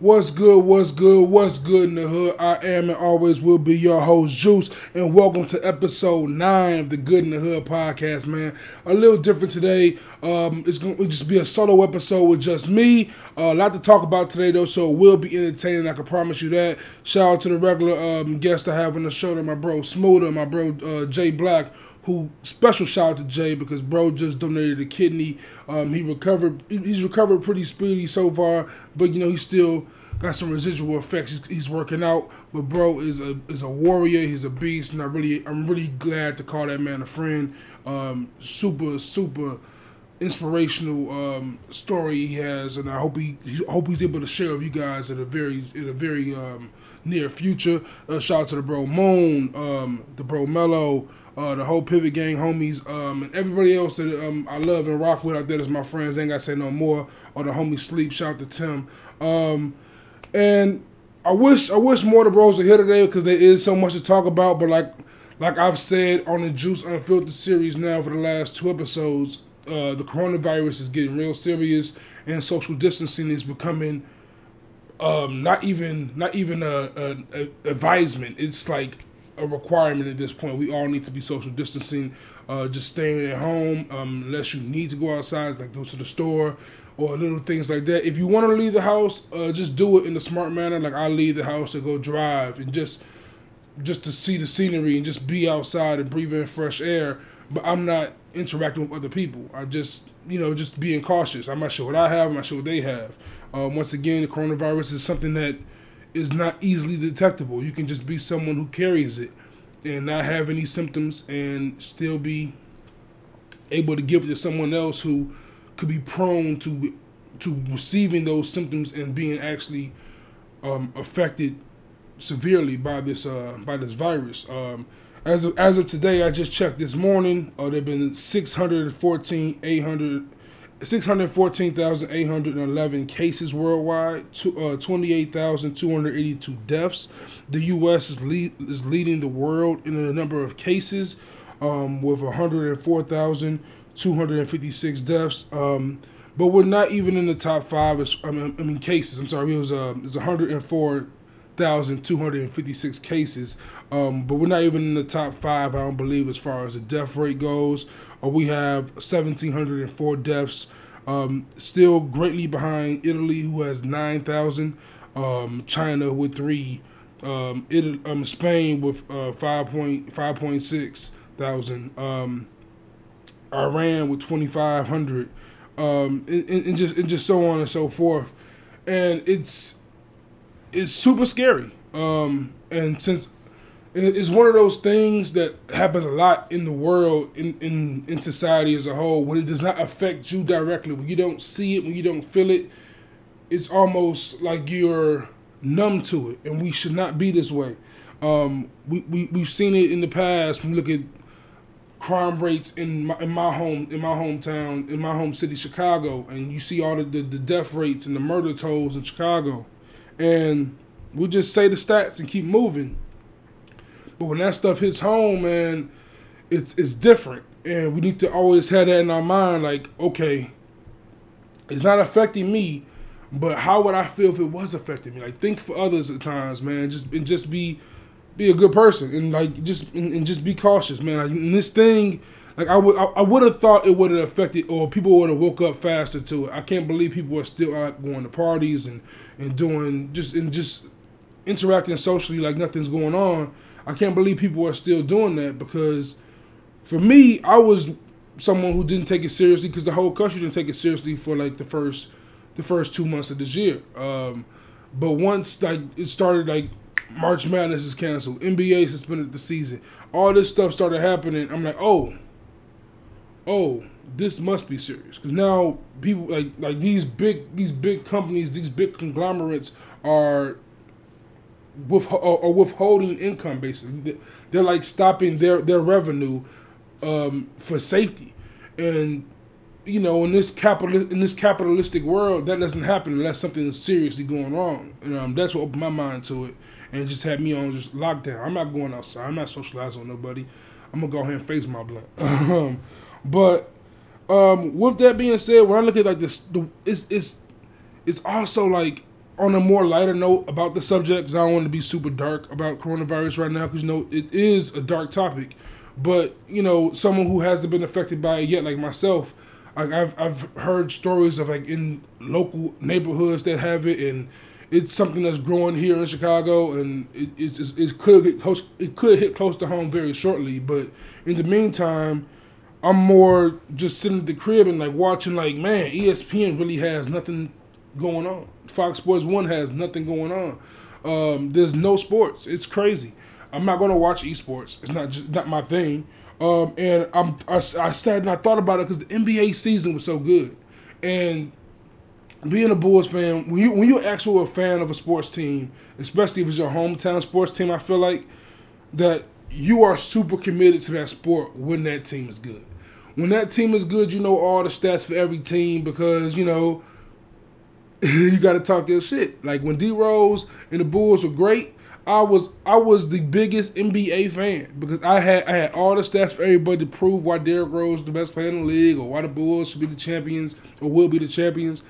What's good? What's good? What's good in the hood? I am and always will be your host, Juice, and welcome to episode nine of the Good in the Hood podcast, man. A little different today. Um, it's going to just be a solo episode with just me. Uh, a lot to talk about today, though, so it will be entertaining. I can promise you that. Shout out to the regular um, guests I have on the show, to my bro Smoother, my bro uh, Jay Black, who special shout out to Jay because bro just donated a kidney. Um, he recovered. He's recovered pretty speedy so far, but you know he's still got some residual effects. He's, he's, working out, but bro is a is a warrior. He's a beast, and I really I'm really glad to call that man a friend. Um, super super inspirational um, story he has, and I hope he, he hope he's able to share with you guys at a very in a very um, near future. Uh, shout out to the bro Moon, um, the bro Mello, uh, the whole Pivot Gang homies, um, and everybody else that um, I love and rock with out there is my friends. ain't gotta say no more. Or the homie Sleep. Shout out to Tim. Um, and I wish I wish more of the bros were here today because there is so much to talk about. But like like I've said on the Juice Unfiltered series now for the last two episodes, uh, the coronavirus is getting real serious, and social distancing is becoming um, not even not even a, a, a advisement. It's like a requirement at this point. We all need to be social distancing, uh, just staying at home um, unless you need to go outside, like go to the store or little things like that. If you want to leave the house, uh, just do it in a smart manner. Like I leave the house to go drive and just just to see the scenery and just be outside and breathe in fresh air. But I'm not interacting with other people. I just you know just being cautious. I'm not sure what I have. I'm not sure what they have. Um, once again, the coronavirus is something that is not easily detectable. You can just be someone who carries it and not have any symptoms and still be able to give it to someone else who could be prone to to receiving those symptoms and being actually um, affected severely by this uh, by this virus. Um, as of, as of today, I just checked this morning. Uh, there've been 614 800 614,811 cases worldwide, uh, 28,282 deaths. The U.S. is, lead, is leading the world in the number of cases um, with 104,256 deaths. Um, but we're not even in the top five. I mean, I mean cases. I'm sorry, it was uh, it was 104,256 cases. Um, but we're not even in the top five. I don't believe as far as the death rate goes. Uh, we have 1,704 deaths. Um, still greatly behind Italy, who has 9,000. Um, China with three. Um, um, Spain with uh, 5.5.6 thousand. Um, Iran with 2,500. Um, and, and, just and just so on and so forth, and it's it's super scary. Um, and since it's one of those things that happens a lot in the world, in, in in society as a whole, when it does not affect you directly, when you don't see it, when you don't feel it, it's almost like you're numb to it, and we should not be this way. Um, we, we we've seen it in the past. When we look at crime rates in my, in my home in my hometown in my home city Chicago and you see all the, the, the death rates and the murder tolls in Chicago and we'll just say the stats and keep moving. But when that stuff hits home man it's it's different. And we need to always have that in our mind like okay it's not affecting me but how would I feel if it was affecting me? Like think for others at times man just and just be be a good person and like just and, and just be cautious, man. Like this thing, like I would I, I would have thought it would have affected or people would have woke up faster to it. I can't believe people are still out going to parties and and doing just and just interacting socially like nothing's going on. I can't believe people are still doing that because for me, I was someone who didn't take it seriously because the whole country didn't take it seriously for like the first the first two months of this year. Um, but once like it started like March Madness is canceled. NBA suspended the season. All this stuff started happening. I'm like, oh, oh, this must be serious because now people like like these big these big companies, these big conglomerates are with or withholding income basically. They're like stopping their their revenue um, for safety, and you know, in this capital in this capitalistic world, that doesn't happen unless something is seriously going wrong. And um, that's what opened my mind to it, and just had me on just lockdown. I'm not going outside. I'm not socializing with nobody. I'm gonna go ahead and face my blunt. but um, with that being said, when I look at like this, the, it's it's it's also like on a more lighter note about the subject, because I don't want to be super dark about coronavirus right now, because you know it is a dark topic. But you know, someone who hasn't been affected by it yet, like myself, like I've I've heard stories of like in local neighborhoods that have it, and it's something that's growing here in Chicago, and it it's, it could get close, it could hit close to home very shortly. But in the meantime, I'm more just sitting at the crib and like watching like man, ESPN really has nothing going on. Fox Sports One has nothing going on. Um, there's no sports. It's crazy. I'm not gonna watch esports. It's not just not my thing. Um, and I'm I, I sat and I thought about it because the NBA season was so good, and being a Bulls fan, when you when you're actually a fan of a sports team, especially if it's your hometown sports team, I feel like that you are super committed to that sport when that team is good. When that team is good, you know all the stats for every team because you know you got to talk your shit. Like when D Rose and the Bulls were great, I was I was the biggest NBA fan because I had I had all the stats for everybody to prove why Derrick Rose is the best player in the league or why the Bulls should be the champions or will be the champions.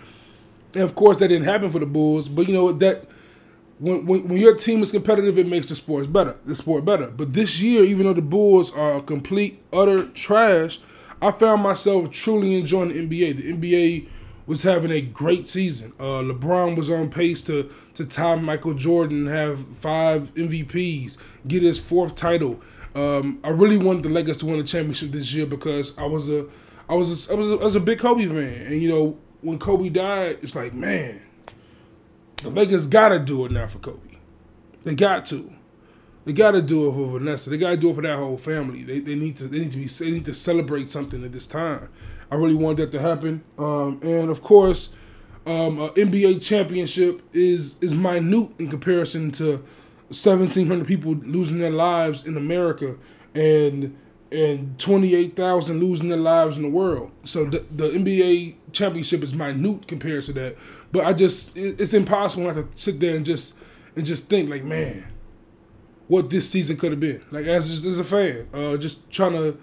And of course, that didn't happen for the Bulls. But you know that when, when, when your team is competitive, it makes the sport better. The sport better. But this year, even though the Bulls are complete utter trash, I found myself truly enjoying the NBA. The NBA was having a great season. Uh, LeBron was on pace to to tie Michael Jordan, have five MVPs, get his fourth title. Um, I really wanted the Lakers to win the championship this year because I was a I was a, I was a, I was a big Kobe fan, and you know when Kobe died, it's like man, the Lakers gotta do it now for Kobe. They got to. They got to do it for Vanessa. They got to do it for that whole family. They, they need to they need to be they need to celebrate something at this time. I really want that to happen. Um, and of course, um, NBA championship is is minute in comparison to 1,700 people losing their lives in America and and 28,000 losing their lives in the world. So the, the NBA championship is minute compared to that. But I just it, it's impossible not to sit there and just and just think like, man, what this season could have been. Like as just as a fan, uh, just trying to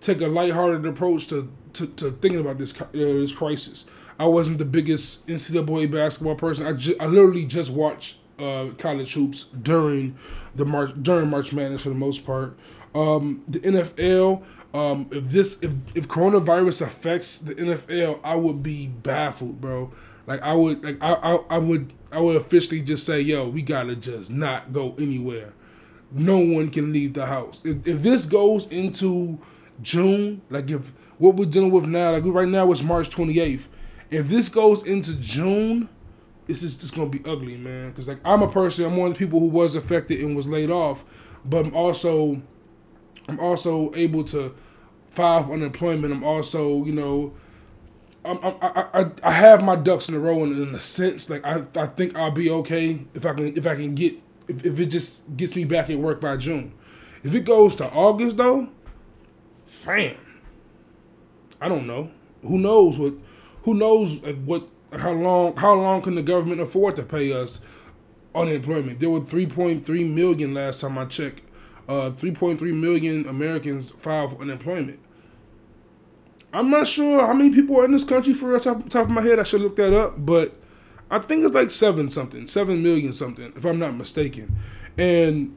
take a lighthearted approach to to, to thinking about this uh, this crisis. I wasn't the biggest NCAA basketball person. I, ju- I literally just watched uh, college hoops during the March during March Madness for the most part. Um, the NFL. Um, if this if if coronavirus affects the NFL, I would be baffled, bro. Like I would like I, I, I would I would officially just say, yo, we gotta just not go anywhere. No one can leave the house. If, if this goes into June, like if what we're dealing with now, like right now it's March 28th. If this goes into June, it's just it's gonna be ugly, man. Cause like I'm a person, I'm one of the people who was affected and was laid off, but I'm also I'm also able to file unemployment. I'm also, you know, I'm, I, I, I have my ducks in a row in, in a sense. Like I, I think I'll be okay if I can if I can get if, if it just gets me back at work by June. If it goes to August though, fam, I don't know. Who knows what? Who knows what? How long? How long can the government afford to pay us unemployment? There were 3.3 million last time I checked. Uh, 3.3 million Americans filed for unemployment. I'm not sure how many people are in this country for the top, top of my head. I should look that up, but I think it's like seven something, seven million something, if I'm not mistaken. And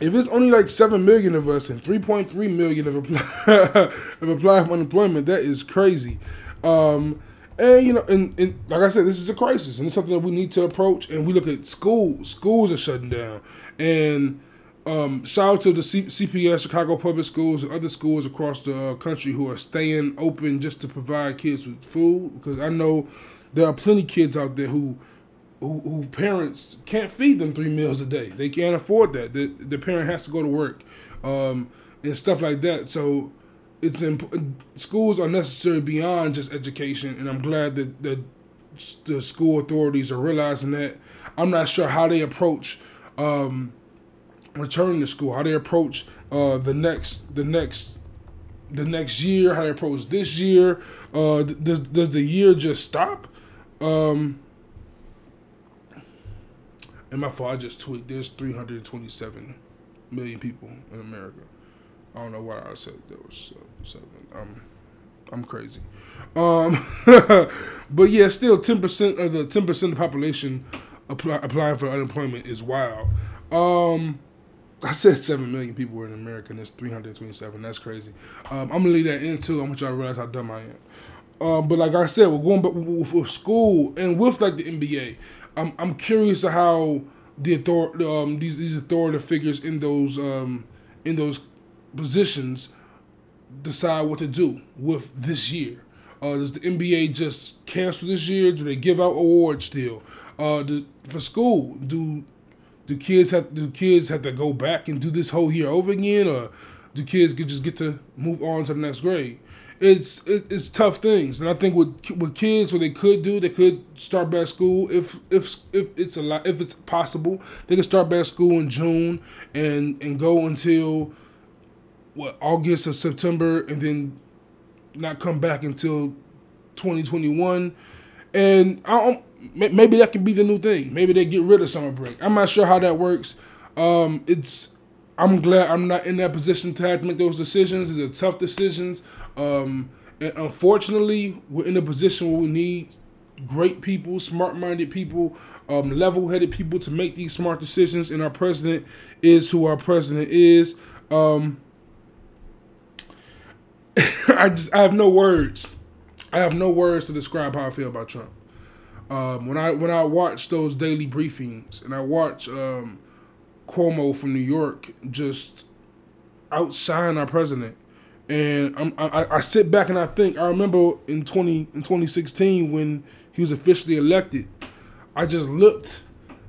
if it's only like seven million of us and three point three million of applied have applied for unemployment, that is crazy. Um, and you know, and, and, like I said, this is a crisis, and it's something that we need to approach. And we look at schools; schools are shutting down. And um, shout out to the C- CPS, Chicago Public Schools, and other schools across the uh, country who are staying open just to provide kids with food. Because I know there are plenty of kids out there who who, who parents can't feed them three meals a day. They can't afford that. The, the parent has to go to work um, and stuff like that. So it's imp- schools are necessary beyond just education, and I'm glad that, that the school authorities are realizing that. I'm not sure how they approach um, returning to school, how they approach uh, the next the next the next year, how they approach this year. Uh, does does the year just stop? Um, and my fault, I just tweaked. There's 327 million people in America. I don't know why I said there was seven. Um, I'm crazy. Um, but yeah, still ten percent of the ten percent of the population apply, applying for unemployment is wild. Um, I said seven million people were in America, and it's three hundred twenty-seven. That's crazy. Um, I'm gonna leave that in too. I want y'all to realize how dumb I am. Um, but like I said, we're going back with, school and with like the NBA. I'm I'm curious of how the author um, these these authoritative figures in those um, in those positions decide what to do with this year. Uh, does the NBA just cancel this year? Do they give out awards still? Uh, do, for school, do do kids have do kids have to go back and do this whole year over again, or do kids get, just get to move on to the next grade? It's it, it's tough things, and I think with with kids, what they could do, they could start back school if if if it's a lot if it's possible, they can start back school in June and and go until what August or September, and then not come back until 2021. And I maybe that could be the new thing. Maybe they get rid of summer break. I'm not sure how that works. Um, it's I'm glad I'm not in that position to have to make those decisions. These are tough decisions. Um, and unfortunately, we're in a position where we need great people, smart-minded people, um, level-headed people to make these smart decisions. And our president is who our president is. Um, I just I have no words. I have no words to describe how I feel about Trump. Um, when I when I watch those daily briefings and I watch um, Cuomo from New York just outshine our president, and I'm, I, I sit back and I think I remember in twenty in 2016 when he was officially elected, I just looked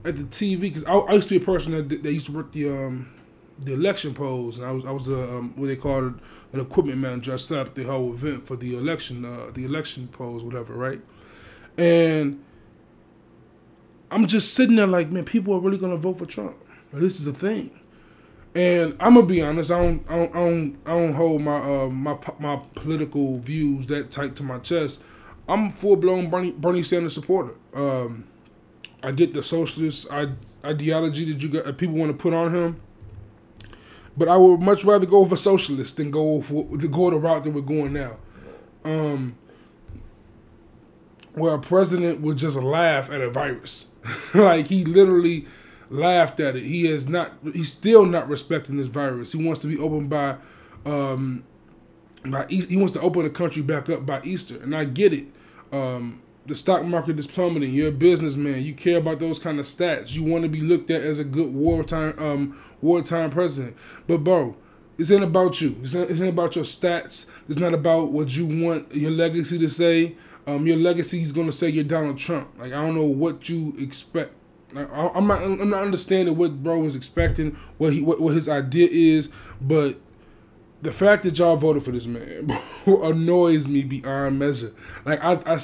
at the TV because I, I, used to be a person that, that used to work the um, the election polls, and I was I was a um, what they called an equipment manager. I set up the whole event for the election, uh, the election polls, whatever, right? And I'm just sitting there like, man, people are really gonna vote for Trump. This is a thing. And I'm gonna be honest, I don't, I don't, I don't, I don't hold my, uh, my, my political views that tight to my chest. I'm a full blown Bernie, Bernie Sanders supporter. Um, I get the socialist ideology that you got, people want to put on him. But I would much rather go for socialist than go for to go the route that we're going now. Um, where a president would just laugh at a virus, like he literally laughed at it. He is not. He's still not respecting this virus. He wants to be open by, um, by he wants to open the country back up by Easter, and I get it. Um, the stock market is plummeting. You're a businessman. You care about those kind of stats. You want to be looked at as a good wartime um, wartime president. But bro, this ain't about you. This ain't, ain't about your stats. It's not about what you want your legacy to say. Um, your legacy is gonna say you're Donald Trump. Like I don't know what you expect. Like, I, am not. I'm not understanding what bro is expecting. What he what, what his idea is. But the fact that y'all voted for this man annoys me beyond measure. Like I, I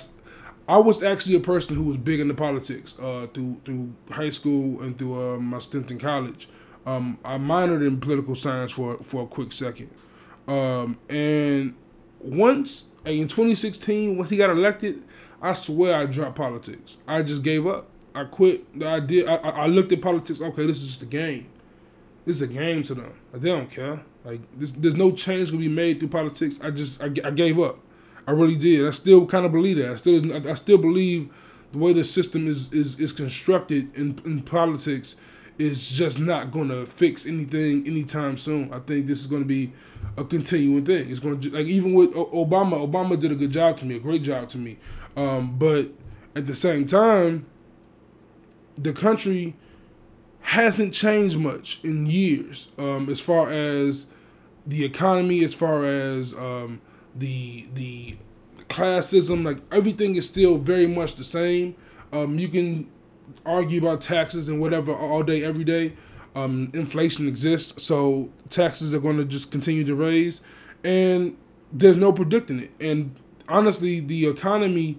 I was actually a person who was big into politics uh, through through high school and through uh, my stint in college. Um, I minored in political science for for a quick second, um, and once in 2016, once he got elected, I swear I dropped politics. I just gave up. I quit the idea. I, I looked at politics. Okay, this is just a game. This is a game to them. Like, they don't care. Like this, there's no change gonna be made through politics. I just I, I gave up. I really did. I still kind of believe that. I still I still believe the way the system is is, is constructed in, in politics is just not going to fix anything anytime soon. I think this is going to be a continuing thing. It's going to like even with Obama. Obama did a good job to me, a great job to me. Um, but at the same time, the country hasn't changed much in years um, as far as the economy, as far as um, the the classism, like everything is still very much the same. Um, you can argue about taxes and whatever all day, every day. Um, inflation exists, so taxes are going to just continue to raise, and there's no predicting it. And honestly, the economy,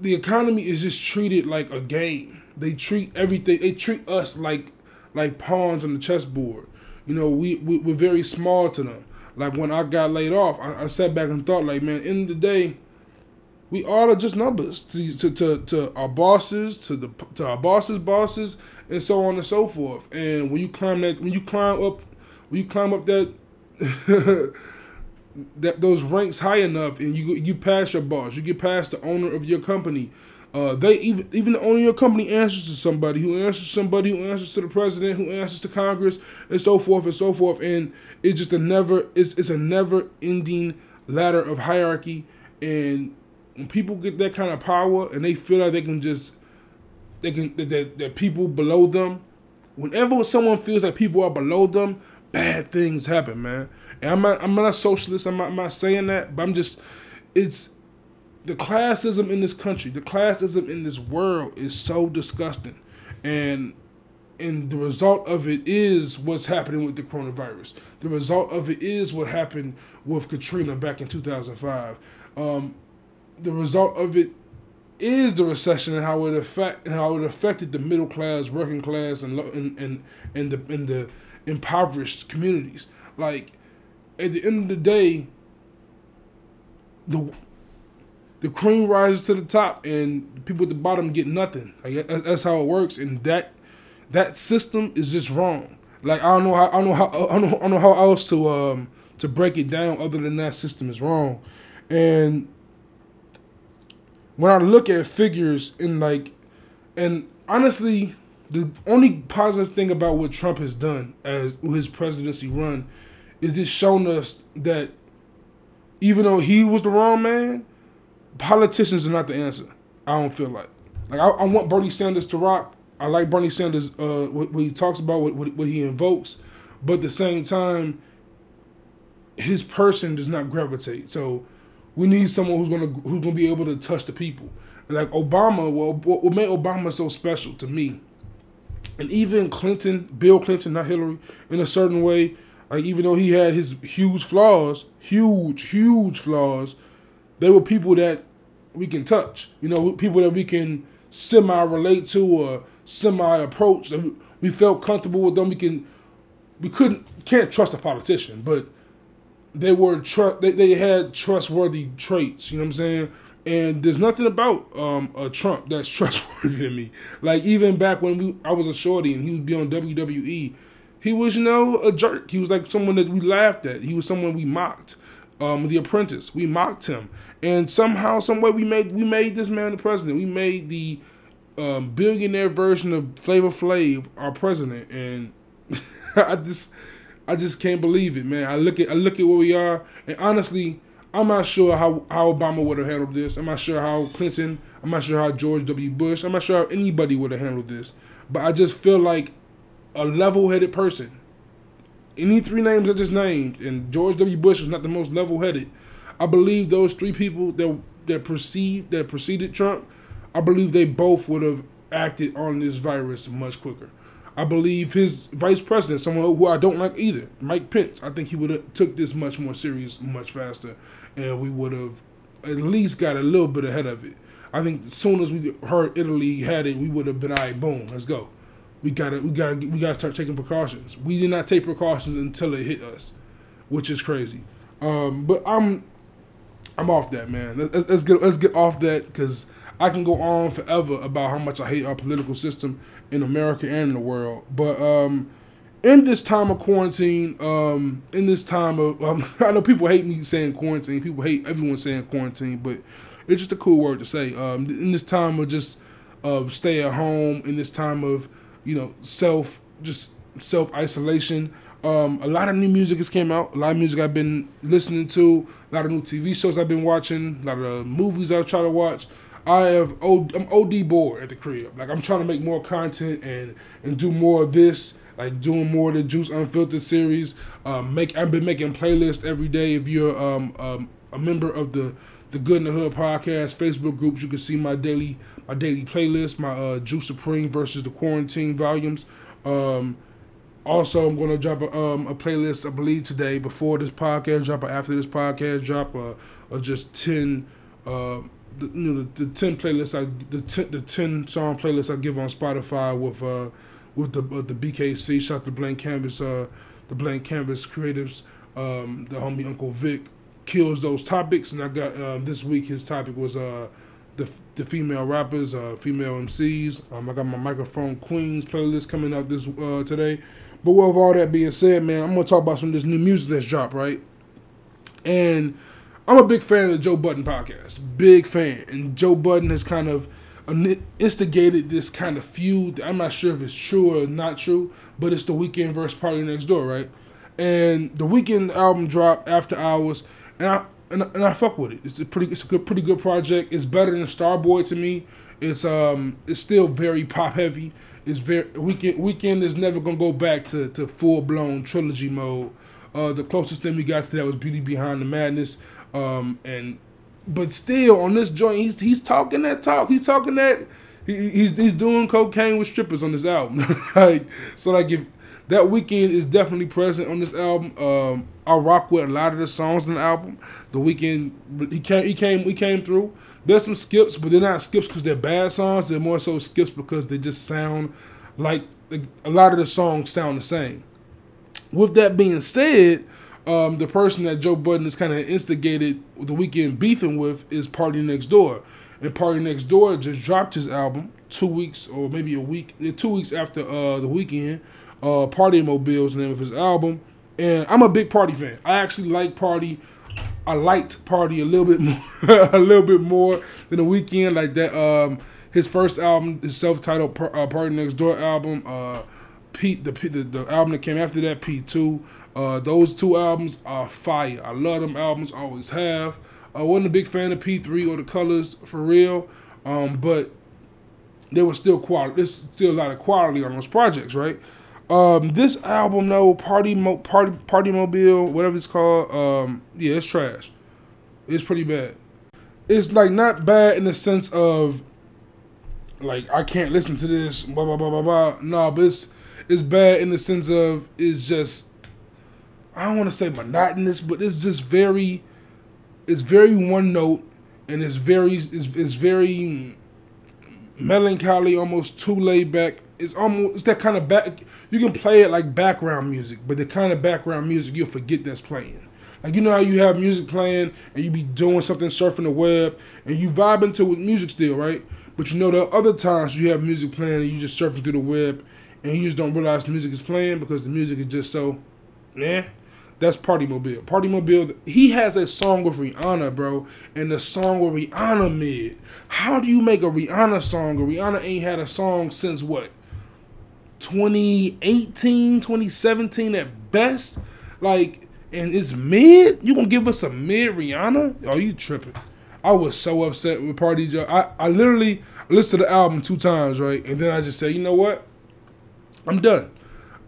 the economy is just treated like a game. They treat everything. They treat us like like pawns on the chessboard. You know, we, we we're very small to them. Like when I got laid off, I, I sat back and thought, like, man, in the day, we all are just numbers to, to, to, to our bosses, to the to our bosses' bosses, and so on and so forth. And when you climb that, when you climb up, when you climb up that, that those ranks high enough, and you you pass your boss, you get past the owner of your company. Uh, they even even the owner of your company answers to somebody who answers somebody who answers to the president who answers to Congress and so forth and so forth, and it's just a never it's it's a never ending ladder of hierarchy. And when people get that kind of power and they feel like they can just they can that, that, people below them, whenever someone feels like people are below them, bad things happen, man. And I'm not I'm not a socialist. I'm not, I'm not saying that, but I'm just it's the classism in this country, the classism in this world is so disgusting. And and the result of it is what's happening with the coronavirus. The result of it is what happened with Katrina back in 2005. Um, the result of it is the recession and how it affect how it affected the middle class, working class, and and and, and the in the impoverished communities. Like at the end of the day, the the cream rises to the top and people at the bottom get nothing. Like that's how it works, and that that system is just wrong. Like I don't know how I don't know how I don't know how else to um to break it down other than that system is wrong. And when I look at figures in like, and honestly, the only positive thing about what Trump has done as his presidency run is it's shown us that even though he was the wrong man, politicians are not the answer. I don't feel like. Like I, I want Bernie Sanders to rock. I like Bernie Sanders uh, what, what he talks about, what, what, what he invokes, but at the same time, his person does not gravitate. So we need someone who's gonna who's gonna be able to touch the people. like Obama, well, what made Obama so special to me, and even Clinton, Bill Clinton, not Hillary, in a certain way, like even though he had his huge flaws, huge, huge flaws, they were people that we can touch. You know, people that we can semi relate to or semi approach. That we felt comfortable with them. We can, we couldn't, can't trust a politician, but they were tr- they, they had trustworthy traits. You know what I'm saying? And there's nothing about um, a Trump that's trustworthy to me. Like even back when we, I was a shorty and he would be on WWE, he was you know a jerk. He was like someone that we laughed at. He was someone we mocked. Um, the Apprentice, we mocked him, and somehow, some way, we made we made this man the president. We made the um, billionaire version of Flavor Flav our president, and I just I just can't believe it, man. I look at I look at where we are, and honestly, I'm not sure how, how Obama would have handled this. I'm not sure how Clinton. I'm not sure how George W. Bush. I'm not sure how anybody would have handled this. But I just feel like a level-headed person any three names I just named, and George W. Bush was not the most level-headed. I believe those three people that that precede that preceded Trump, I believe they both would have acted on this virus much quicker. I believe his vice president, someone who I don't like either, Mike Pence, I think he would have took this much more serious, much faster, and we would have at least got a little bit ahead of it. I think as soon as we heard Italy had it, we would have been all right. Boom, let's go we gotta we gotta we gotta start taking precautions. We did not take precautions until it hit us, which is crazy. Um, but I'm I'm off that man. Let's, let's get let's get off that because I can go on forever about how much I hate our political system in America and in the world. But um, in this time of quarantine, um, in this time of um, I know people hate me saying quarantine. People hate everyone saying quarantine, but it's just a cool word to say. Um, in this time of just uh, stay at home, in this time of you know, self just self isolation. Um, a lot of new music has came out. A lot of music I've been listening to. A lot of new TV shows I've been watching. A lot of movies I've tried to watch. I have I'm OD bored at the crib. Like I'm trying to make more content and and do more of this. Like doing more of the Juice Unfiltered series. Um, make I've been making playlists every day. If you're um, um, a member of the the Good in the Hood podcast Facebook groups. You can see my daily my daily playlist, my uh, Juice Supreme versus the Quarantine volumes. Um, also, I'm going to drop a, um, a, playlist, I believe, today before this podcast drop or after this podcast drop, uh, of just ten, uh, the, you know, the, the ten playlists I the ten, the ten song playlist I give on Spotify with uh with the uh, the BKC, shot the Blank Canvas, uh, the Blank Canvas creatives, um, the homie Uncle Vic, kills those topics. And I got um, this week his topic was uh, the the female rappers, uh, female MCs. Um, I got my microphone queens playlist coming out this uh, today. But with all that being said, man, I'm gonna talk about some of this new music that's dropped, right? And I'm a big fan of the Joe Budden podcast. Big fan. And Joe Budden has kind of instigated this kind of feud. I'm not sure if it's true or not true, but it's the Weeknd versus Party Next Door, right? And the Weeknd album dropped after hours, and I and, and I fuck with it. It's a pretty it's a good pretty good project. It's better than Starboy to me. It's um it's still very pop heavy. It's very weekend Weeknd is never gonna go back to, to full blown trilogy mode. Uh, the closest thing we got to that was Beauty Behind the Madness. Um, and but still on this joint, he's he's talking that talk. He's talking that he, he's he's doing cocaine with strippers on this album. like so, like if that Weeknd is definitely present on this album. Um, I rock with a lot of the songs on the album. The Weeknd he came he came he came through. There's some skips, but they're not skips because they're bad songs. They're more so skips because they just sound like a lot of the songs sound the same. With that being said, um, the person that Joe Budden has kind of instigated the Weeknd beefing with is Party Next Door. And Party Next Door just dropped his album two weeks or maybe a week, two weeks after uh, the Weeknd. Uh, Party Mobile's name of his album. And I'm a big Party fan. I actually like Party. I liked Party a little bit more, a little bit more than the Weeknd. Like that, um, his first album, his self-titled uh, Party Next Door album. Uh, Pete, the, the the album that came after that, P two. Uh, those two albums are fire. I love them albums, always have. I wasn't a big fan of P three or the Colors for real, um, but there was still quality. There's still a lot of quality on those projects, right? Um, this album, though, Party Mo- Party Party Mobile, whatever it's called, um, yeah, it's trash. It's pretty bad. It's like not bad in the sense of like I can't listen to this, blah blah blah blah blah. No, but it's it's bad in the sense of it's just I don't want to say monotonous, but it's just very it's very one note and it's very it's, it's very melancholy, almost too laid back. It's almost it's that kind of back. You can play it like background music, but the kind of background music you'll forget that's playing. Like you know how you have music playing and you be doing something surfing the web and you vibing to with music still, right? But you know are other times you have music playing and you just surfing through the web and you just don't realize the music is playing because the music is just so, yeah. That's Party Mobile. Party Mobile. He has a song with Rihanna, bro, and the song with Rihanna mid. How do you make a Rihanna song? Rihanna ain't had a song since what? 2018, 2017 at best. Like, and it's mid. You gonna give us a mid Rihanna? Oh, you tripping? I was so upset with Party Joe. I, I literally listened to the album two times, right? And then I just said, you know what? I'm done.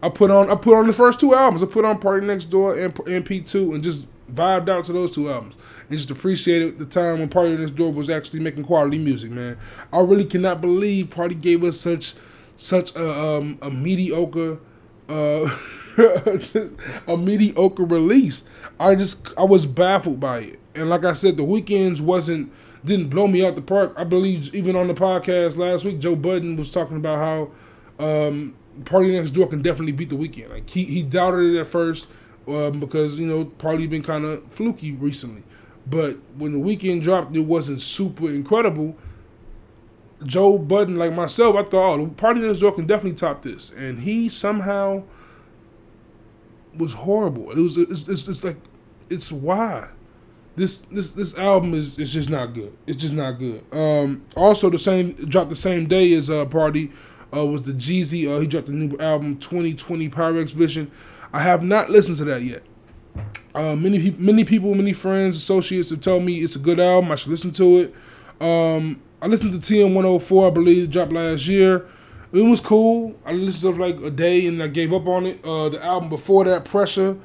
I put on I put on the first two albums. I put on Party Next Door and, and P2 and just vibed out to those two albums and just appreciated the time when Party Next Door was actually making quality music, man. I really cannot believe Party gave us such such a um, a mediocre uh, a mediocre release. I just I was baffled by it. And like I said, the Weeknd's wasn't didn't blow me out the park. I believe even on the podcast last week, Joe Budden was talking about how um, Party Next Door can definitely beat the Weeknd. Like he he doubted it at first um, because you know Party been kind of fluky recently, but when the Weeknd dropped, it wasn't super incredible. Joe Budden, like myself, I thought, oh, Party Next Door can definitely top this, and he somehow was horrible. It was it's, it's, it's like it's why this this this album is is just not good. It's just not good. Um, also, the same dropped the same day as uh, Party uh, was the Jeezy. Uh, he dropped a new album, 2020 Pyrex Vision. I have not listened to that yet. Uh, many people, many people, many friends, associates have told me it's a good album. I should listen to it. Um, I listened to TM 104, I believe, dropped last year. It was cool. I listened to like a day and I gave up on it. Uh, the album before that, Pressure.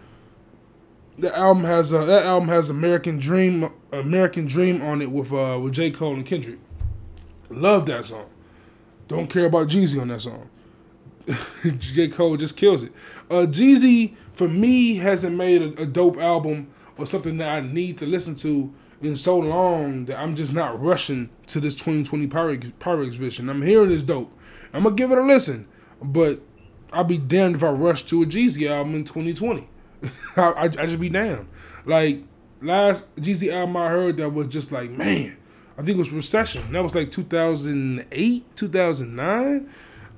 The album has uh, that album has American Dream, American Dream on it with uh, with J Cole and Kendrick. Love that song. Don't care about Jeezy on that song. J. Cole just kills it. Uh, Jeezy, for me, hasn't made a, a, dope album or something that I need to listen to in so long that I'm just not rushing to this 2020 Pyrex, Pyrex Vision. I'm hearing this dope. I'm to give it a listen. But I'll be damned if I rush to a Jeezy album in 2020. I, I, I just be damned. Like, last Jeezy album I heard that was just like, man, I think it was Recession. That was like 2008, 2009.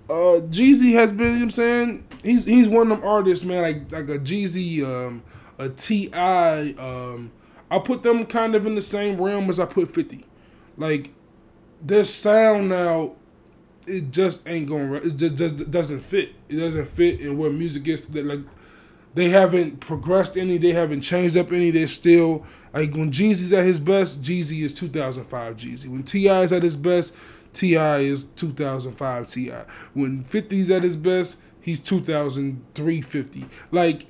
Uh, Jeezy has been, you know what I'm saying? He's he's one of them artists, man, like like a Jeezy, um, a T.I., um, I put them kind of in the same realm as I put 50. Like their sound now, it just ain't going. It just, just doesn't fit. It doesn't fit in where music is. That like they haven't progressed any. They haven't changed up any. They're still like when Jeezy's at his best. Jeezy is 2005 Jeezy. When T.I. is at his best, T.I. is 2005 T.I. When 50's at his best, he's 2003 50. Like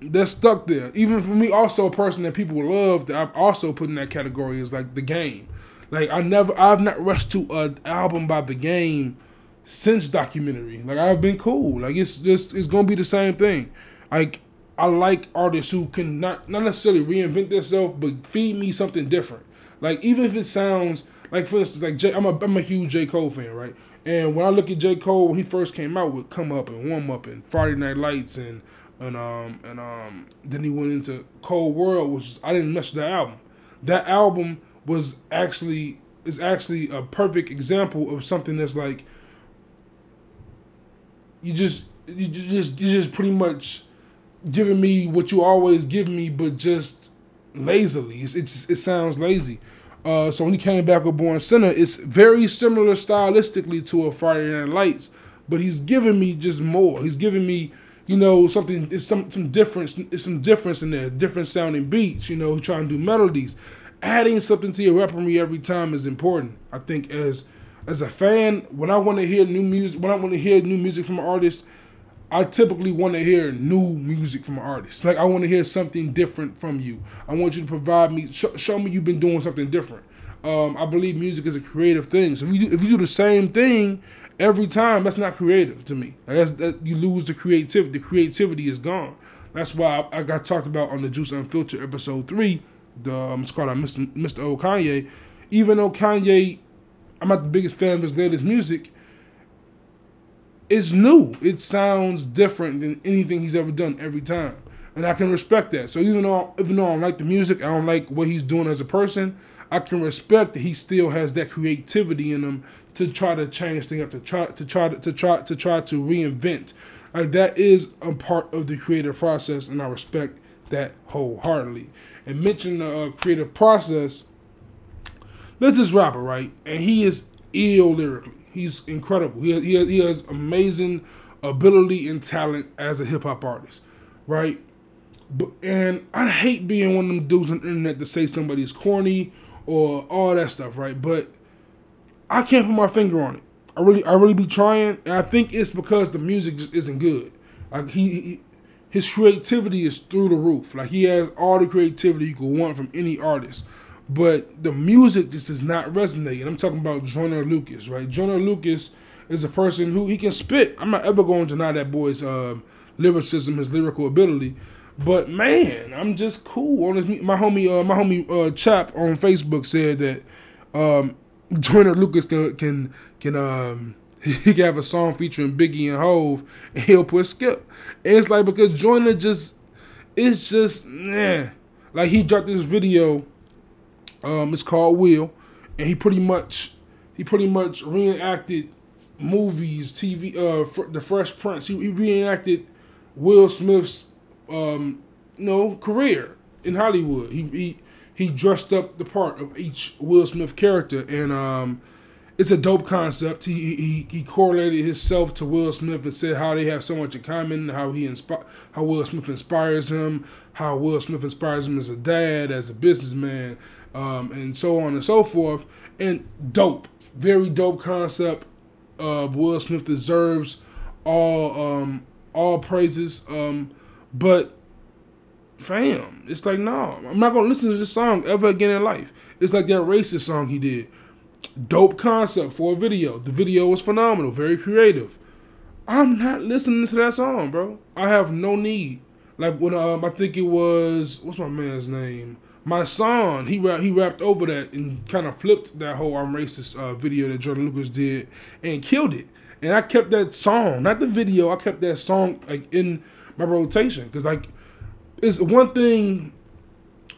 they're stuck there. Even for me, also a person that people love that I've also put in that category is like the game. Like I never, I've not rushed to an album by the game since documentary. Like I've been cool. Like it's just it's gonna be the same thing. Like I like artists who can not not necessarily reinvent themselves, but feed me something different. Like even if it sounds like for instance, like J, I'm a I'm a huge J Cole fan, right? And when I look at J Cole when he first came out with Come Up and Warm Up and Friday Night Lights and and um and um then he went into Cole World, which I didn't mess that album. That album was actually is actually a perfect example of something that's like you just you just you just pretty much giving me what you always give me, but just lazily. It's, it's it sounds lazy. Uh, so when he came back with Born Sinner, it's very similar stylistically to a Friday Night Lights, but he's giving me just more. He's giving me, you know, something. It's some some difference. It's some difference in there. Different sounding beats. You know, trying to do melodies. Adding something to your weaponry every time is important. I think as as a fan, when I want to hear new music, when I want to hear new music from an artist, I typically want to hear new music from an artist. Like I want to hear something different from you. I want you to provide me, sh- show me you've been doing something different. Um, I believe music is a creative thing. So if you do, if you do the same thing every time, that's not creative to me. That's that you lose the creativity. The creativity is gone. That's why I, I got talked about on the Juice Unfiltered episode three. The um, it's called Mr. Mr. O Kanye. Even though Kanye I'm not the biggest fan of his latest music. It's new. It sounds different than anything he's ever done every time, and I can respect that. So even though even though I don't like the music, I don't like what he's doing as a person. I can respect that he still has that creativity in him to try to change things up, to try to try to, to try to try to reinvent. Like that is a part of the creative process, and I respect that wholeheartedly. And mention the uh, creative process there's this rapper, right? And he is ill lyrically. He's incredible. He has, he he has amazing ability and talent as a hip hop artist, right? But, and I hate being one of them dudes on the internet to say somebody's corny or all that stuff, right? But I can't put my finger on it. I really, I really be trying, and I think it's because the music just isn't good. Like he, he his creativity is through the roof. Like he has all the creativity you could want from any artist but the music just does not resonate. And I'm talking about Joyner Lucas, right? Joyner Lucas is a person who he can spit. I'm not ever going to deny that boy's uh, lyricism, his lyrical ability. But man, I'm just cool on his. My homie, uh, my homie uh, Chap on Facebook said that um, Joyner Lucas can can can um, he can have a song featuring Biggie and Hov, and he'll put Skip. And it's like because Joyner just, it's just nah. Like he dropped this video um, it's called Will, and he pretty much he pretty much reenacted movies, TV, uh, The Fresh Prince. He, he reenacted Will Smith's um, you know career in Hollywood. He he he dressed up the part of each Will Smith character, and um, it's a dope concept. He, he he correlated himself to Will Smith and said how they have so much in common, how he inspi- how Will Smith inspires him, how Will Smith inspires him as a dad, as a businessman, um, and so on and so forth. And dope, very dope concept. Uh, Will Smith deserves all um, all praises. Um, but fam, it's like no, I'm not gonna listen to this song ever again in life. It's like that racist song he did Dope concept for a video. The video was phenomenal, very creative. I'm not listening to that song, bro. I have no need. Like when um, I think it was what's my man's name? My son, he rap, he rapped over that and kind of flipped that whole "I'm racist" uh, video that Joyner Lucas did and killed it. And I kept that song, not the video. I kept that song like in my rotation because like it's one thing.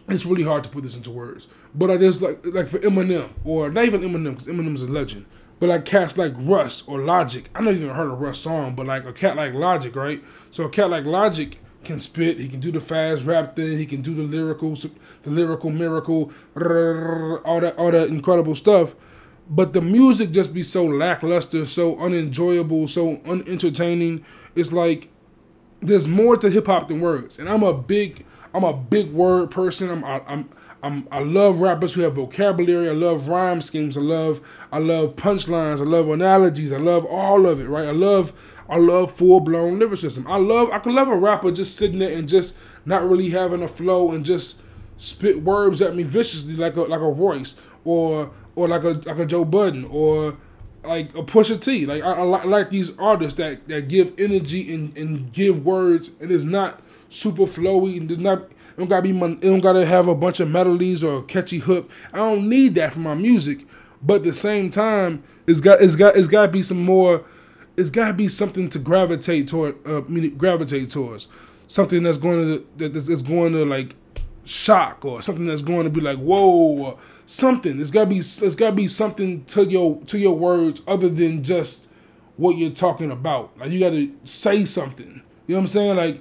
It's really hard to put this into words but like there's like like for Eminem or not even Eminem because Eminem's a legend. But like cats like Russ or Logic, I never even heard a Russ song, but like a cat like Logic, right? So a cat like Logic can spit. He can do the fast rap thing. He can do the lyrical, the lyrical miracle, all that, all that incredible stuff. But the music just be so lackluster, so unenjoyable, so unentertaining. It's like there's more to hip hop than words. And I'm a big, I'm a big word person. I'm, I, I'm, I'm, I love rappers who have vocabulary. I love rhyme schemes. I love, I love punchlines. I love analogies. I love all of it. Right. I love I love full blown lyricism. I love I can love a rapper just sitting there and just not really having a flow and just spit words at me viciously like a like a Royce or or like a like a Joe Budden or like a Pusha T. Like I, I, like these artists that, that give energy and, and give words and it's not super flowy and it's not it don't gotta be it don't gotta have a bunch of melodies or a catchy hook. I don't need that for my music. But at the same time, it's got it's got it's got to be some more it's got to be something to gravitate toward, uh, gravitate towards, something that's going to that is going to like shock or something that's going to be like whoa, something. It's got to be it's got to be something to your to your words other than just what you're talking about. Like you got to say something. You know what I'm saying? Like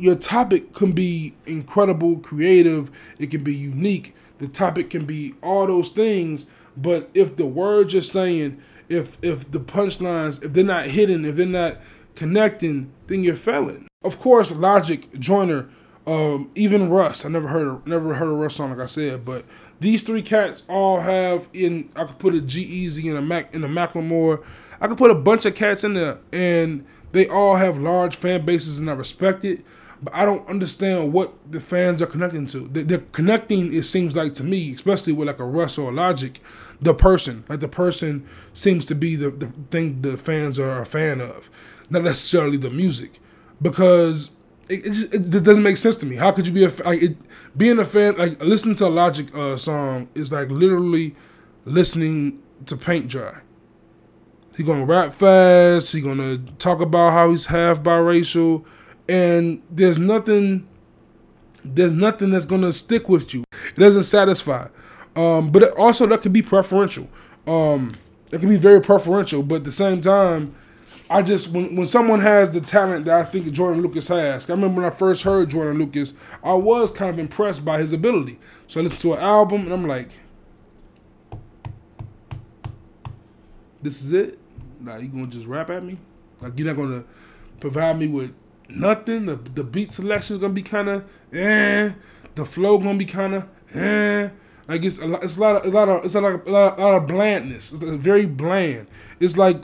your topic can be incredible, creative. It can be unique. The topic can be all those things. But if the words you're saying if if the punchlines, if they're not hidden, if they're not connecting, then you're failing. Of course, Logic, Joyner, um, even Russ. I never heard of, never heard of Russ song like I said, but these three cats all have in. I could put a G-Eazy in a Mac in a Macklemore. I could put a bunch of cats in there, and they all have large fan bases, and I respect it. But I don't understand what the fans are connecting to. They're connecting, it seems like to me, especially with like a Russ or a Logic, the person. Like the person seems to be the, the thing the fans are a fan of, not necessarily the music, because it, it, just, it doesn't make sense to me. How could you be a like it, being a fan? Like listening to a Logic uh, song is like literally listening to paint dry. He's gonna rap fast. He's gonna talk about how he's half biracial, and there's nothing. There's nothing that's gonna stick with you. It doesn't satisfy. Um, but also that could be preferential. Um, it can be very preferential, but at the same time, I just when when someone has the talent that I think Joyner Lucas has. I remember when I first heard Joyner Lucas, I was kind of impressed by his ability. So I listened to an album and I'm like, this is it. Now you gonna just rap at me? Like you're not gonna provide me with nothing. The the beat selection is gonna be kind of eh. The flow gonna be kind of eh. Like it's a lot, it's a lot of it's a lot of it's a lot of, a lot of blandness. It's very bland. It's like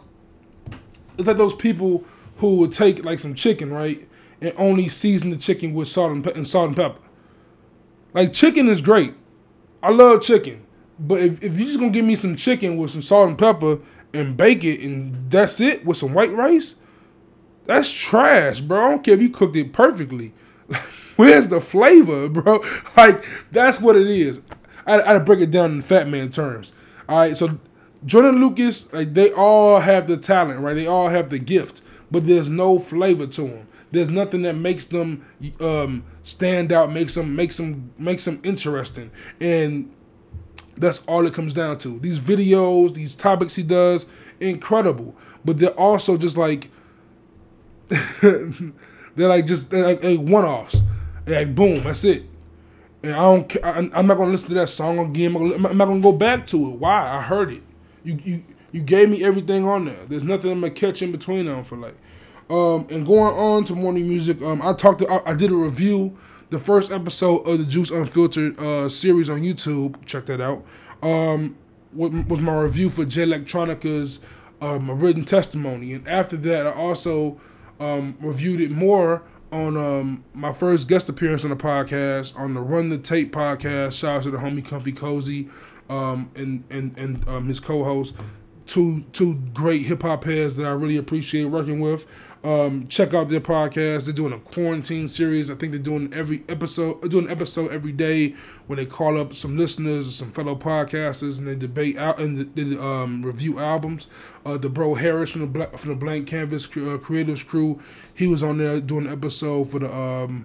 it's like those people who would take like some chicken, right, and only season the chicken with salt and, pe- and salt and pepper. Like chicken is great. I love chicken, but if, if you're just gonna give me some chicken with some salt and pepper and bake it and that's it with some white rice, that's trash, bro. I don't care if you cooked it perfectly. Where's the flavor, bro? Like that's what it is. I, I break it down in fat man terms. All right, so Joyner Lucas, like they all have the talent, right? They all have the gift, but there's no flavor to them. There's nothing that makes them um, stand out, makes them makes them makes them interesting, and that's all it comes down to. These videos, these topics he does, incredible, but they're also just like they're like just they're like, like one offs. Like boom, that's it. And I don't. I'm not gonna listen to that song again. I'm not gonna go back to it. Why? I heard it. You you you gave me everything on there. There's nothing I'm gonna catch in between them for like. Um, and going on to morning music. Um, I talked. To, I, I did a review. The first episode of the Juice Unfiltered uh, series on YouTube. Check that out. Um, was my review for Jay Electronica's um, written testimony, and after that, I also um, reviewed it more on um, my first guest appearance on the podcast on the Run the Tape podcast. Shout out to the homie Comfy Cozy um, and and and um, his co-host. Two two great hip hop heads that I really appreciate working with. Um, check out their podcast. They're doing a quarantine series. I think they're doing every episode, doing an episode every day when they call up some listeners or some fellow podcasters and they debate out and they, um, review albums. Uh, the bro Harris from the Black, from the Blank Canvas uh, Creatives crew, he was on there doing an episode for the um,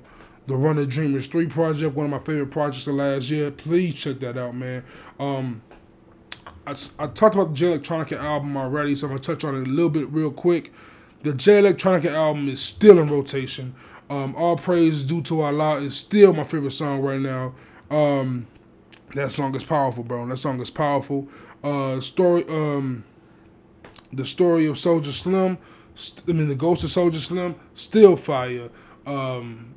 the Run of Dreamers Three project, one of my favorite projects of last year. Please check that out, man. Um, I, I talked about the Jay Electronica album already, so I'm gonna touch on it a little bit real quick the Jay Electronica album is still in rotation. Um, All Praise Due to Allah is still my favorite song right now. Um, that song is powerful, bro. That song is powerful. Uh, story, um, the story of Soulja Slim. I mean, the Ghost of Soulja Slim, still fire. Um,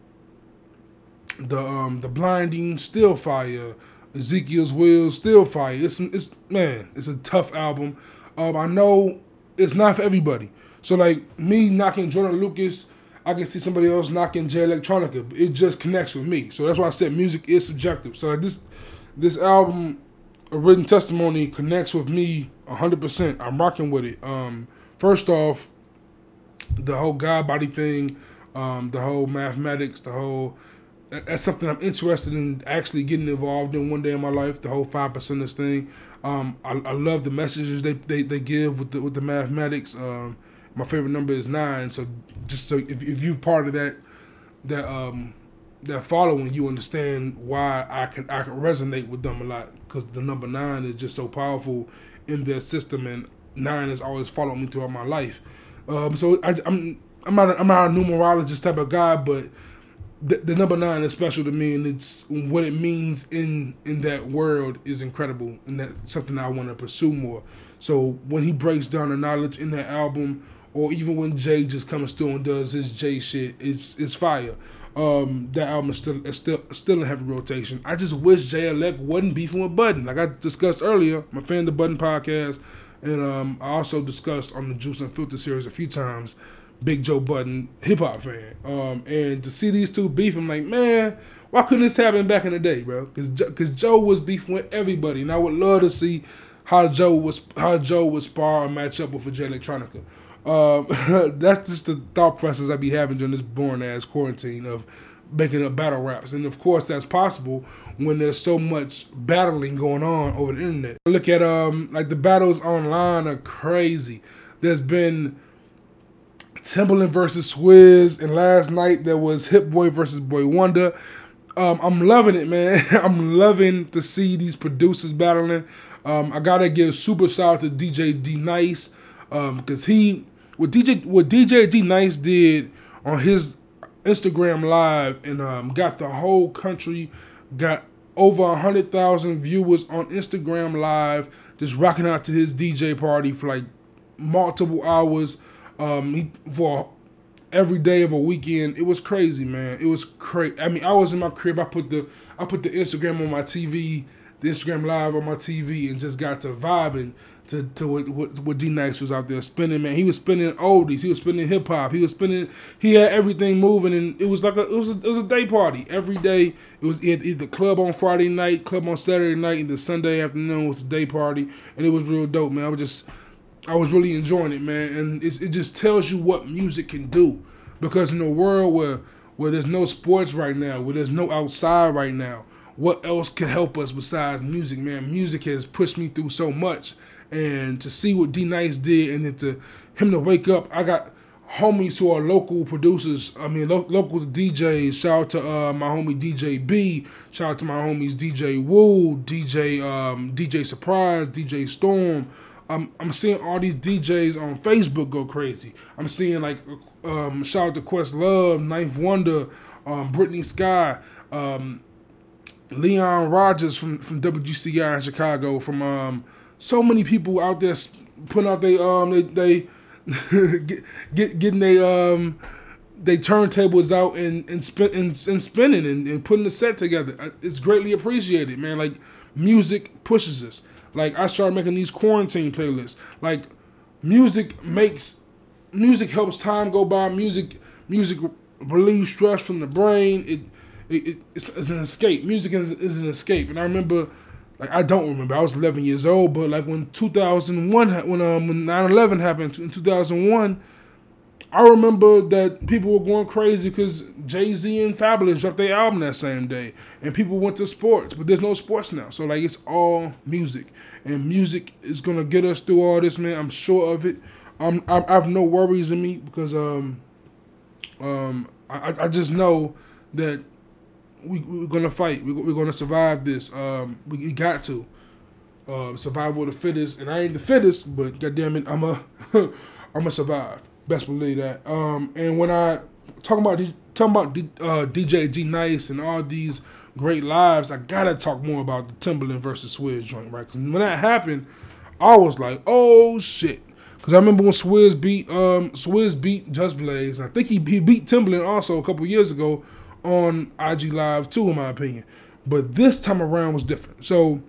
the um, the blinding, still fire. Ezekiel's Wheel still fire. It's it's man, it's a tough album. Um, I know it's not for everybody. So like me knocking Joyner Lucas, I can see somebody else knocking Jay Electronica. It just connects with me. So that's why I said music is subjective. So like this this album, a written testimony, connects with me hundred percent. I'm rocking with it. Um, first off, the whole God body thing, um, the whole mathematics, the whole that's something I'm interested in actually getting involved in one day in my life. The whole five percenters thing. Um, I, I, love the messages they, they, they give with the with the mathematics. Um, my favorite number is nine. So just so if, if you're part of that that um that following, you understand why I can I can resonate with them a lot because the number nine is just so powerful in their system, and nine has always followed me throughout my life. Um, so I, I'm I'm not a, I'm not a numerologist type of guy, but the, the, number nine is special to me, and it's what it means in in that world is incredible, and that's something I want to pursue more. So when he breaks down the knowledge in that album, or even when Jay just comes through and does his Jay shit, it's it's fire. Um, that album is still is still still in heavy rotation. I just wish Jay Elect wasn't beefing with Budden, like I discussed earlier. I'm a fan of the Budden podcast, and um, I also discussed on the Juice Unfiltered series a few times Big Joe Budden hip hop fan. Um, and to see these two beef, I'm like, man, why couldn't this happen back in the day, bro? Because because Joe was beefing with everybody, and I would love to see how Joe was how Joe would spar or match up with a Jay Electronica. Um, that's just the thought process I be having during this boring ass quarantine of making up battle raps, and of course that's possible when there's so much battling going on over the internet. Look at um like the battles online are crazy. There's been Timbaland versus Swizz, and last night there was Hit Boy versus Boi-1da. Um, I'm loving it, man. I'm loving to see these producers battling. Um, I gotta give super shout out to DJ D Nice because um, he what DJ what DJ D Nice did on his Instagram live and um, got the whole country got over a hundred thousand viewers on Instagram live just rocking out to his DJ party for like multiple hours um, he, for every day of a weekend. It was crazy, man. It was crazy. I mean, I was in my crib. I put the I put the Instagram on my TV, the Instagram live on my TV, and just got to vibing to to what what, D Nice was out there spinning. Man, he was spinning oldies. He was spinning hip hop. He was spinning. He had everything moving, and it was like a it was a, it was a day party every day. It was either club on Friday night, club on Saturday night, and the Sunday afternoon was a day party, and it was real dope, man. I was just I was really enjoying it, man, and it just tells you what music can do. Because in a world where where there's no sports right now, where there's no outside right now, what else can help us besides music, man? Music has pushed me through so much, and to see what D Nice did, and then to him to wake up, I got homies who are local producers. I mean, lo- local DJs. Shout out to uh, my homie DJ B. Shout out to my homies DJ Woo, DJ um, DJ Surprise, DJ Storm. I'm I'm seeing all these DJs on Facebook go crazy. I'm seeing like um, shout out to Questlove, Ninth Wonder, um, Brittany Sky, um, Leon Rogers from from WGCI in Chicago, from um, so many people out there putting out they um they they get, get getting they um they turntables out and and, spin, and, and spinning and, and putting the set together. It's greatly appreciated, man. Like music pushes us. Like I started making these quarantine playlists. Like music makes music helps time go by. Music music relieves stress from the brain. It, it, it it's, it's, an escape. Music is, is an escape. And I remember like I don't remember. I was 11 years old, but like when 2001 when um when 9/11 happened in 2001 I remember that people were going crazy because Jay Z and Fabolous dropped their album that same day, and people went to sports, but there's no sports now. So like it's all music, and music is gonna get us through all this, man. I'm sure of it. Um, I, I have no worries in me because um, um, I, I just know that we we're gonna fight. We, we're gonna survive this. Um, we, we got to. Uh, survival of the fittest, and I ain't the fittest, but goddamn it, I'm a, I'm gonna survive. Best believe that. Um, and when I talk about talking about uh, DJ D Nice and all these great lives, I gotta talk more about the Timbaland versus Swizz joint, right? Because when that happened, I was like, oh shit. Because I remember when Swizz beat um, Swizz beat Just Blaze. I think he, he beat Timbaland also a couple years ago on IG Live too, in my opinion. But this time around was different. So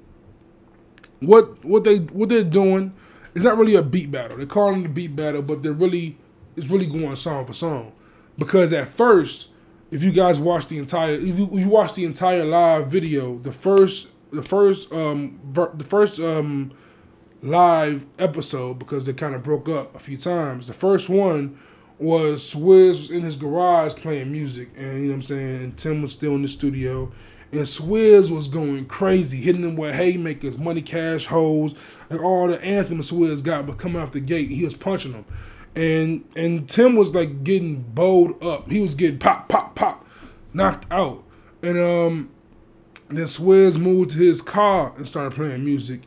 what what they what they're doing is not really a beat battle. They're calling it a beat battle, but they're really it's really going song for song. Because at first, if you guys watch the entire if you, you watch the entire live video, the first the first um ver, the first um live episode because they kind of broke up a few times. The first one was Swizz in his garage playing music, and you know what I'm saying. And Tim was still in the studio, and Swizz was going crazy, hitting them with haymakers, money, cash, hoes, and all the anthems Swizz got. But coming off the gate, he was punching them, and and Tim was like getting bowled up. He was getting pop, pop, pop, knocked out, and um, then Swizz moved to his car and started playing music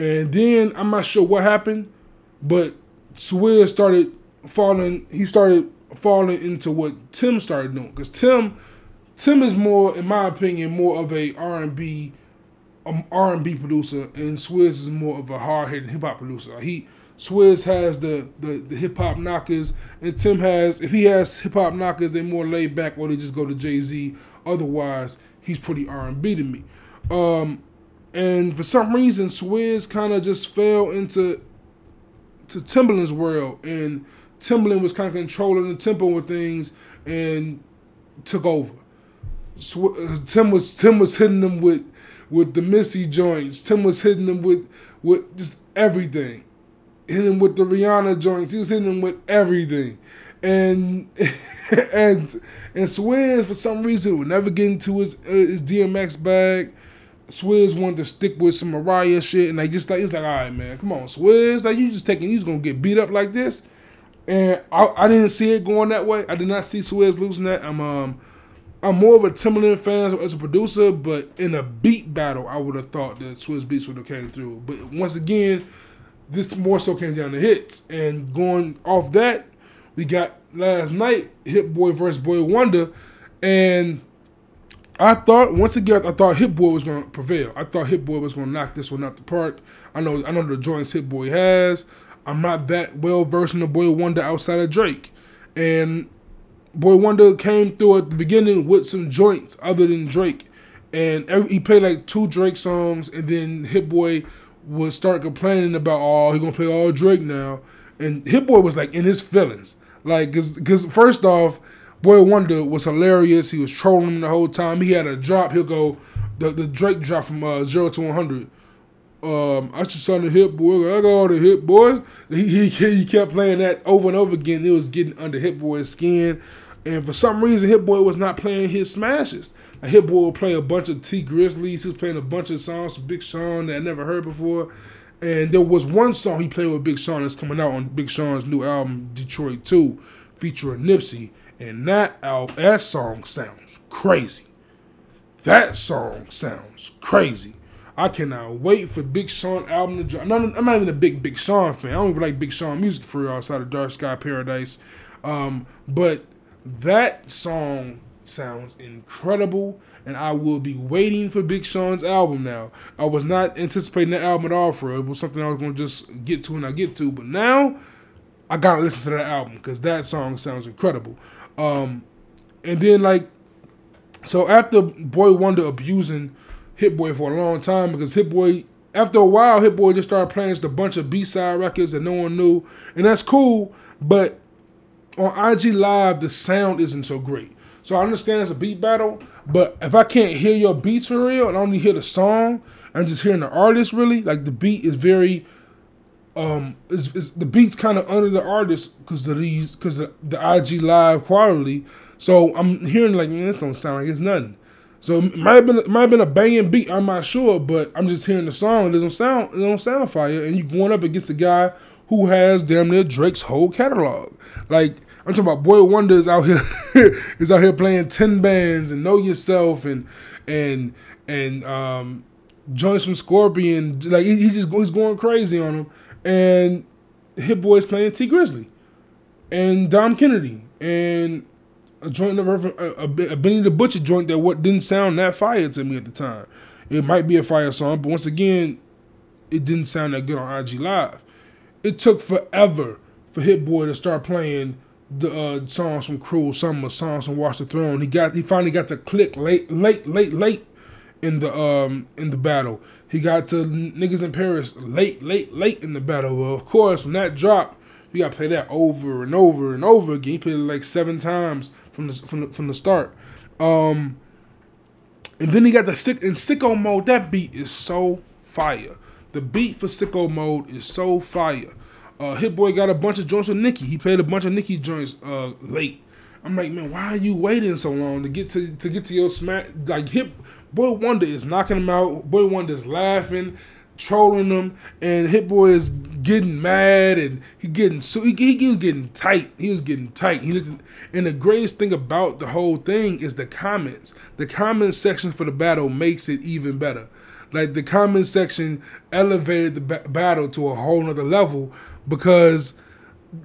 and then I'm not sure what happened, but Swizz started falling. He started falling into what Tim started doing because Tim, Tim is more, in my opinion, more of a R and B, um, R and B producer, and Swizz is more of a hard hitting hip hop producer. He Swizz has the the, the hip hop knockers, and Tim has if he has hip hop knockers, they're more laid back or they just go to Jay Z. Otherwise, he's pretty R and B to me. Um, and for some reason, Swizz kind of just fell into to Timbaland's world, and Timbaland was kind of controlling the tempo with things and took over. Sw- Tim was Tim was hitting them with with the Missy joints. Tim was hitting them with with just everything. Hitting him with the Rihanna joints. He was hitting them with everything. And and and Swizz for some reason would never get into his uh, his DMX bag. Swizz wanted to stick with some Mariah shit, and they just like it's like, all right, man, come on, Swizz, like you just taking, you just gonna get beat up like this, and I, I didn't see it going that way. I did not see Swizz losing that. I'm um, I'm more of a Timbaland fan as a producer, but in a beat battle, I would have thought that Swizz Beatz would have came through. But once again, this more so came down to hits, and going off that, we got last night Hit Boy versus Boi-1da, and I thought once again I thought Hit Boy was gonna prevail. I thought Hit Boy was gonna knock this one out the park. I know I know the joints Hit Boy has. I'm not that well versed in the Boi-1da outside of Drake. And Boi-1da came through at the beginning with some joints other than Drake. And every, he played like two Drake songs and then Hit Boy would start complaining about oh he gonna play all Drake now. And Hit Boy was like in his feelings. Like cause, cause first off Boi-1da was hilarious. He was trolling him the whole time. He had a drop. He'll go the the Drake drop from uh, zero to one hundred. Um, I should sign the hit boy. I got all the hit boys. He, he he kept playing that over and over again. It was getting under Hit Boy's skin, and for some reason, Hit Boy was not playing his smashes. A Hit Boy would play a bunch of Tee Grizzleys. He was playing a bunch of songs from Big Sean that I never heard before. And there was one song he played with Big Sean that's coming out on Big Sean's new album, Detroit 2, featuring Nipsey. And that album, that song sounds crazy. That song sounds crazy. I cannot wait for Big Sean album to drop. I'm not, I'm not even a big Big Sean fan. I don't even like Big Sean music for real outside of Dark Sky Paradise. Um, but that song sounds incredible, and I will be waiting for Big Sean's album now. I was not anticipating that album at all for it. It was something I was going to just get to and I get to. But now, I got to listen to that album because that song sounds incredible. Um, and then like, so after Boi-1da abusing Hit Boy for a long time because Hit Boy, after a while, Hit Boy just started playing just a bunch of B side records that no one knew, and that's cool. But on IG Live, the sound isn't so great. So I understand it's a beat battle, but if I can't hear your beats for real and I only hear the song, I'm just hearing the artist really. Like the beat is very um is, is the beats kind of under the artist because of these because of the IG live quality. So I'm hearing like this don't sound like it's nothing. So it might have been it might have been a banging beat. I'm not sure, but I'm just hearing the song. It doesn't sound it don't sound fire. And you going up against a guy who has damn near Drake's whole catalog. Like I'm talking about Boi-1da is out here is out here playing ten bands and Know Yourself and and and um joints from Scorpion. Like he, he just he's going crazy on them and Hit Boy's playing Tee Grizzley and Dom Kennedy and a joint of a, a, a Benny the Butcher joint that what didn't sound that fire to me at the time. It might be a fire song, but once again, it didn't sound that good on IG Live. It took forever for Hit Boy to start playing the uh, songs from Cruel Summer, songs from Watch the Throne. He got he finally got to click late, late, late, late in the um in the battle. He got to niggas in Paris late, late, late in the battle. Well, of course, when that dropped, you got to play that over and over and over again. He played it like seven times from the from the, from the start. Um, and then he got the sick in sicko mode. That beat is so fire. The beat for sicko mode is so fire. Uh, Hit Boy got a bunch of joints with Nicki. He played a bunch of Nicki joints uh, late. I'm like, man, why are you waiting so long to get to to get to your smack? Like Hit Boy Wonder is knocking him out. Boi-1da is laughing, trolling him, and Hit Boy is getting mad and he getting so he, he, was getting tight. He was getting tight. He looked, and the greatest thing about the whole thing is the comments. The comment section for the battle makes it even better. Like the comment section elevated the ba- battle to a whole nother level because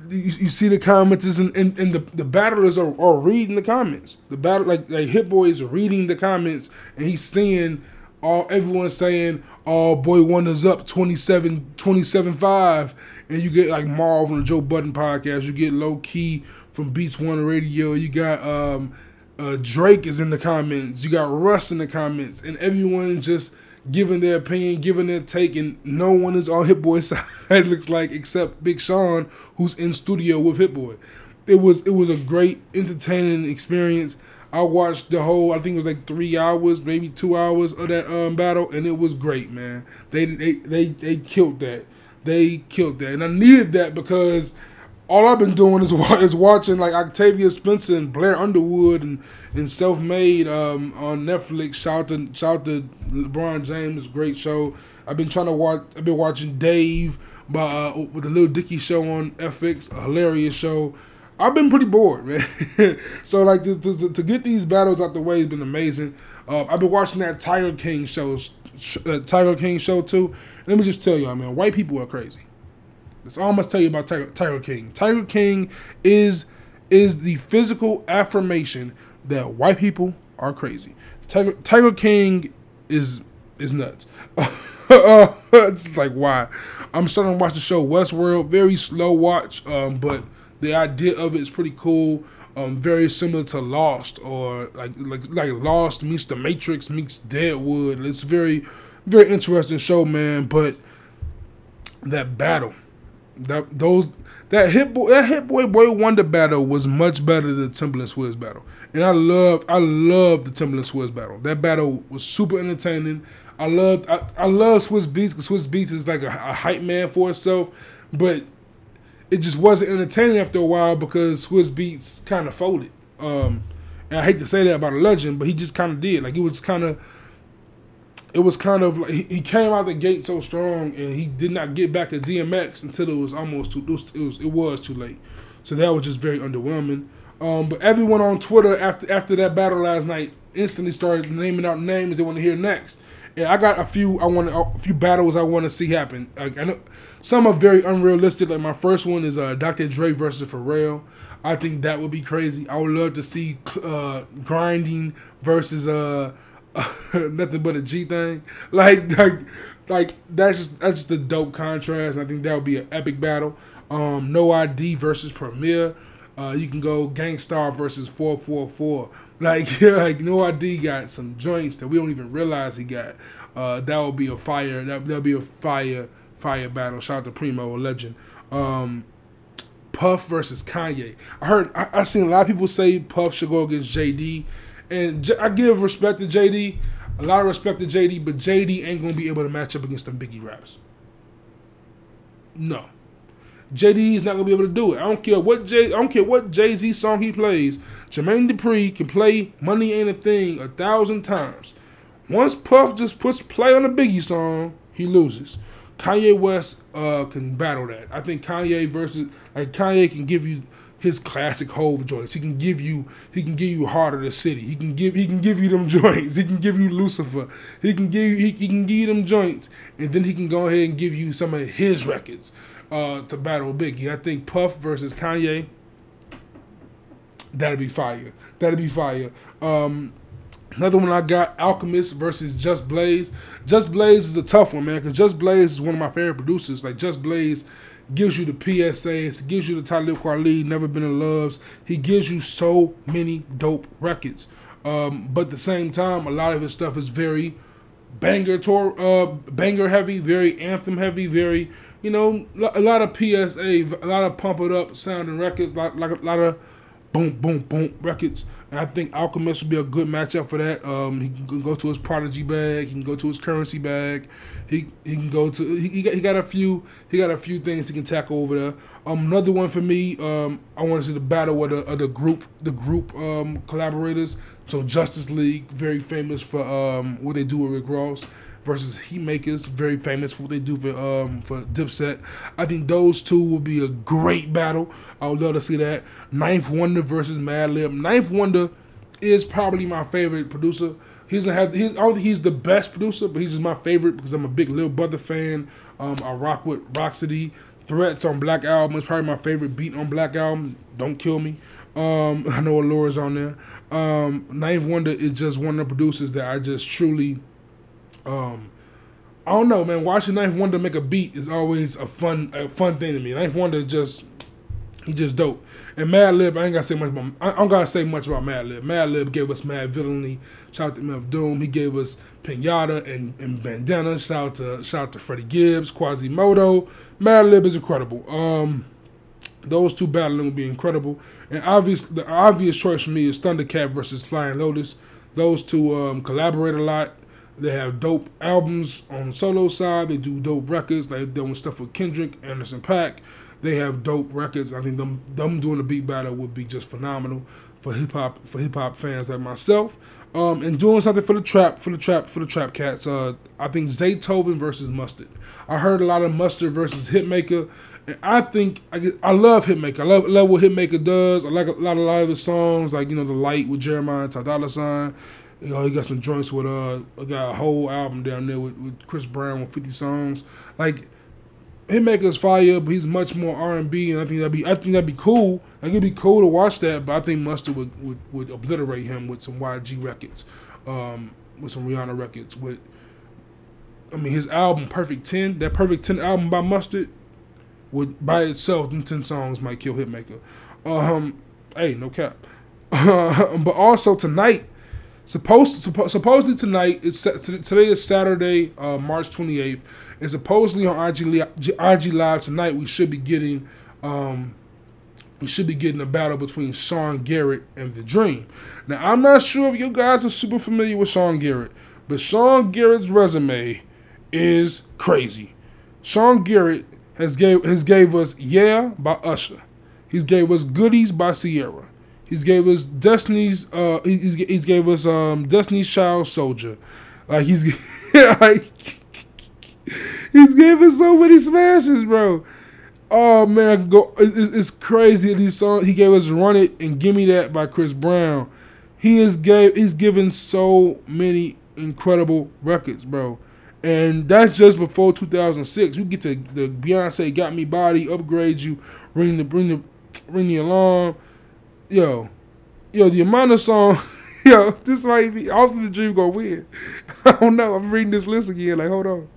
you, you see the commenters and, and, and, the, the battlers are, are reading the comments. The battle like like Hit Boy is reading the comments and he's seeing all everyone saying, "Oh, boy, Wonder's up 27, 27 5 and you get like Marv on the Joe Budden podcast. You get Low Key from Beats One Radio. You got um, uh, Drake is in the comments. You got Russ in the comments, and everyone just giving their opinion, giving their take, and no one is on Hit Boy's side. it looks like except Big Sean, who's in studio with Hit Boy. It was it was a great, entertaining experience. I watched the whole. I think it was like three hours, maybe two hours of that um, battle, and it was great, man. They they they they killed that. They killed that, and I needed that because all I've been doing is is watching like Octavia Spencer and Blair Underwood and and Self Made um, on Netflix. Shout to shout to LeBron James, great show. I've been trying to watch. I've been watching Dave by uh, with the Lil Dicky show on FX, a hilarious show. I've been pretty bored, man. so like to, to, to, get these battles out the way has been amazing. Uh, I've been watching that Tiger King show, uh, Tiger King show too. Let me just tell y'all, man, white people are crazy. That's all I must tell you about Tiger, King. Tiger King is is the physical affirmation that white people are crazy. Tiger, Tiger King is is nuts. it's like why? I'm starting to watch the show Westworld. Very slow watch, um, but the idea of it is pretty cool. Um, very similar to Lost or like like like Lost meets The Matrix meets Deadwood. It's very very interesting show, man. But that battle that those that hit boy that hit boy Boi-1da battle was much better than Timbaland Swizz battle, and I love I love the Timbaland Swizz battle. That battle was super entertaining. I loved I, I love Swizz Beatz because Swizz Beatz is like a, a hype man for itself, but it just wasn't entertaining after a while because Swizz Beatz kind of folded. Um, and I hate to say that about a legend, but he just kind of did. Like it was kind of it was kind of like he came out the gate so strong and he did not get back to DMX until it was almost too it was it was, too late. So that was just very underwhelming. Um, but everyone on Twitter after after that battle last night instantly started naming out names they want to hear next. And I got a few I want a few battles I want to see happen. I know some are very unrealistic. Like my first one is uh, Dr. Dre versus Pharrell. I think that would be crazy. I would love to see uh, grinding versus uh, nothing but a G thing. Like like like that's just that's just a dope contrast. I think that would be an epic battle. Um, no ID versus Premier. Uh, you can go Gang Starr versus 444. Like, like No ID got some joints that we don't even realize he got. Uh, that would be a fire. That that'll be a fire fire battle. Shout out to Primo, a legend. Um, Puff versus Kanye. I heard I, I seen a lot of people say Puff should go against JD. And J- I give respect to JD, a lot of respect to JD, but JD ain't gonna be able to match up against them Biggie raps. No. JD is not gonna be able to do it. I don't care what J I don't care what Jay Z song he plays. Jermaine Dupri can play "Money Ain't a Thing" a thousand times. Once Puff just puts play on a Biggie song, he loses. Kanye West uh, can battle that. I think Kanye versus like Kanye can give you his classic Hov joints. He can give you he can give you Heart of the City. He can give he can give you them joints. He can give you Lucifer. He can give you, he, he can give you them joints, and then he can go ahead and give you some of his records uh, to battle Biggie. I think Puff versus Kanye That'd be fire. That'd be fire. Um, Another one I got, Alchemist versus Just Blaze. Just Blaze is a tough one, man, because Just Blaze is one of my favorite producers. Like Just Blaze gives you the PSAs, gives you the Talib Kweli, Never Been in Loves. He gives you so many dope records. Um, but at the same time, a lot of his stuff is very banger tour, uh, banger heavy, very anthem heavy, very you know a lot of PSA, a lot of pump it up sounding records, like like a lot of boom boom boom records. And I think Alchemist would be a good matchup for that. Um, he can go to his Prodigy bag. He can go to his Currency bag. He he can go to he, he got, he got a few he got a few things he can tackle over there. Um, another one for me. Um, I want to see the battle of the, of the group the group um collaborators. So Justice League, very famous for um what they do with Rick Ross versus Heatmakerz, very famous for what they do for um for Dipset. I think those two will be a great battle. I would love to see that. Ninth Wonder versus Madlib. Ninth Wonder is probably my favorite producer. He's have he's I don't think he's the best producer, but he's just my favorite because I'm a big Lil Brother fan. Um, I rock with Rapsody. Threats on Black Album is probably my favorite beat on Black Album. Don't kill me. Um, I know Allure's on there. Um, Ninth Wonder is just one of the producers that I just truly um, I don't know, man. Watching Ninth Wonder make a beat is always a fun, a fun thing to me. Ninth Wonder just he just dope. And Madlib, I ain't gotta say much about. I don't gotta say much about Madlib. Madlib gave us Madvillainy. Shout out to MF Doom. He gave us Pinata and, and Bandana. Shout out to shout out to Freddie Gibbs, Quasimoto. Madlib is incredible. Um, those two battling would be incredible. And obvious, the obvious choice for me is Thundercat versus Flying Lotus. Those two um, collaborate a lot. They have dope albums on the solo side. They do dope records. They're doing stuff with Kendrick, Anderson .Paak. They have dope records. I think them them doing a beat battle would be just phenomenal for hip hop for hip hop fans like myself. Um, and doing something for the trap for the trap for the trap cats. Uh, I think Zaytoven versus Mustard. I heard a lot of Mustard versus Hitmaka, and I think I, I love Hitmaka. I love, love what Hitmaka does. I like a lot a lot of his songs, like you know the Light with Jeremiah Ty Dolla Sign. You know, he got some joints with uh, got a whole album down there with, with Chris Brown with 50 songs. Like, Hitmaka's fire, but he's much more R and B, and I think that'd be I think that'd be cool. Like it'd be cool to watch that, but I think Mustard would, would, would obliterate him with some YG records, um, with some Rihanna records. With I mean his album Perfect Ten, that Perfect Ten album by Mustard, would by itself, them ten songs might kill Hitmaka. Um, hey, no cap. but also tonight Supposed to, supposedly tonight it's today is Saturday, uh, March 28th, and supposedly on IG IG Live tonight we should be getting um, we should be getting a battle between Sean Garrett and The Dream. Now I'm not sure if you guys are super familiar with Sean Garrett, but Sean Garrett's resume is crazy. Sean Garrett has gave has gave us Yeah by Usher. He's gave us Goodies by Ciara. He's gave us Destiny's. Uh, he's he's gave us um Destiny's Child Soldier. Like he's like he's gave us so many smashes, bro. Oh man, go! It's crazy. These songs he gave us "Run It" and "Give Me That" by Chris Brown. He is gave he's given so many incredible records, bro. And that's just before 2006. You get to the Beyonce "Get Me Bodied," upgrade you, ring the ring the ring the alarm yo, yo, the amount of song, yo, this might be off of the dream gonna win. I don't know. I'm reading this list again. Like, hold on,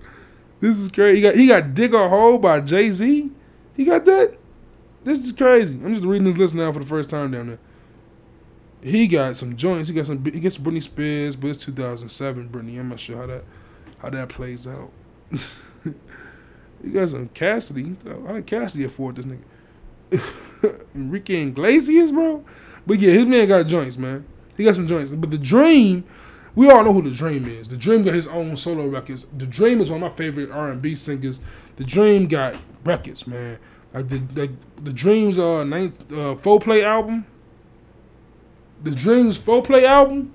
this is crazy. He got he got "Dig a Hole" by Jay Z. He got that. This is crazy. I'm just reading this list now for the first time down there. He got some joints. He got some. He gets Britney Spears, but it's 2007. Britney. I'm not sure how that how that plays out. he got some Cassidy. How did Cassidy afford this nigga? Enrique Iglesias, bro. But yeah, his man got joints, man. He got some joints. But the Dream, we all know who the Dream is. The Dream got his own solo records. The Dream is one of my favorite R and B singers. The Dream got records, man. Like the like the Dreams uh ninth uh Foreplay album. The Dreams full Foreplay album,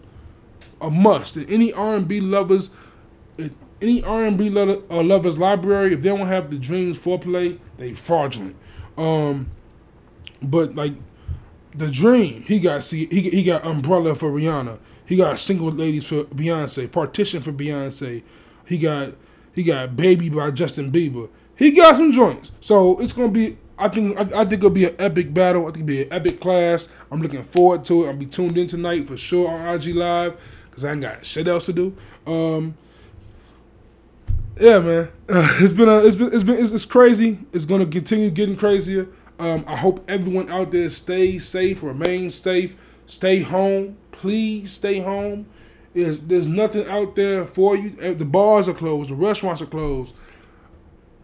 a must. And any R and B lovers, any R and B uh, lovers library, if they don't have the Dreams Foreplay, they fraudulent. Um, but like the dream, he got see he he got umbrella for Rihanna. He got single ladies for Beyonce, partition for Beyonce. He got he got baby by Justin Bieber. He got some joints. So it's gonna be I think I, I, think it'll be an epic battle. I think it'll be an epic class. I'm looking forward to it. I'll be tuned in tonight for sure on IG Live because I ain't got shit else to do. Um, yeah, man, uh, it's been a, it's been it's been it's, it's crazy. It's gonna continue getting crazier. Um, I hope everyone out there stays safe, remain safe, stay home. Please stay home. There's, there's nothing out there for you. Uh, the bars are closed. The restaurants are closed.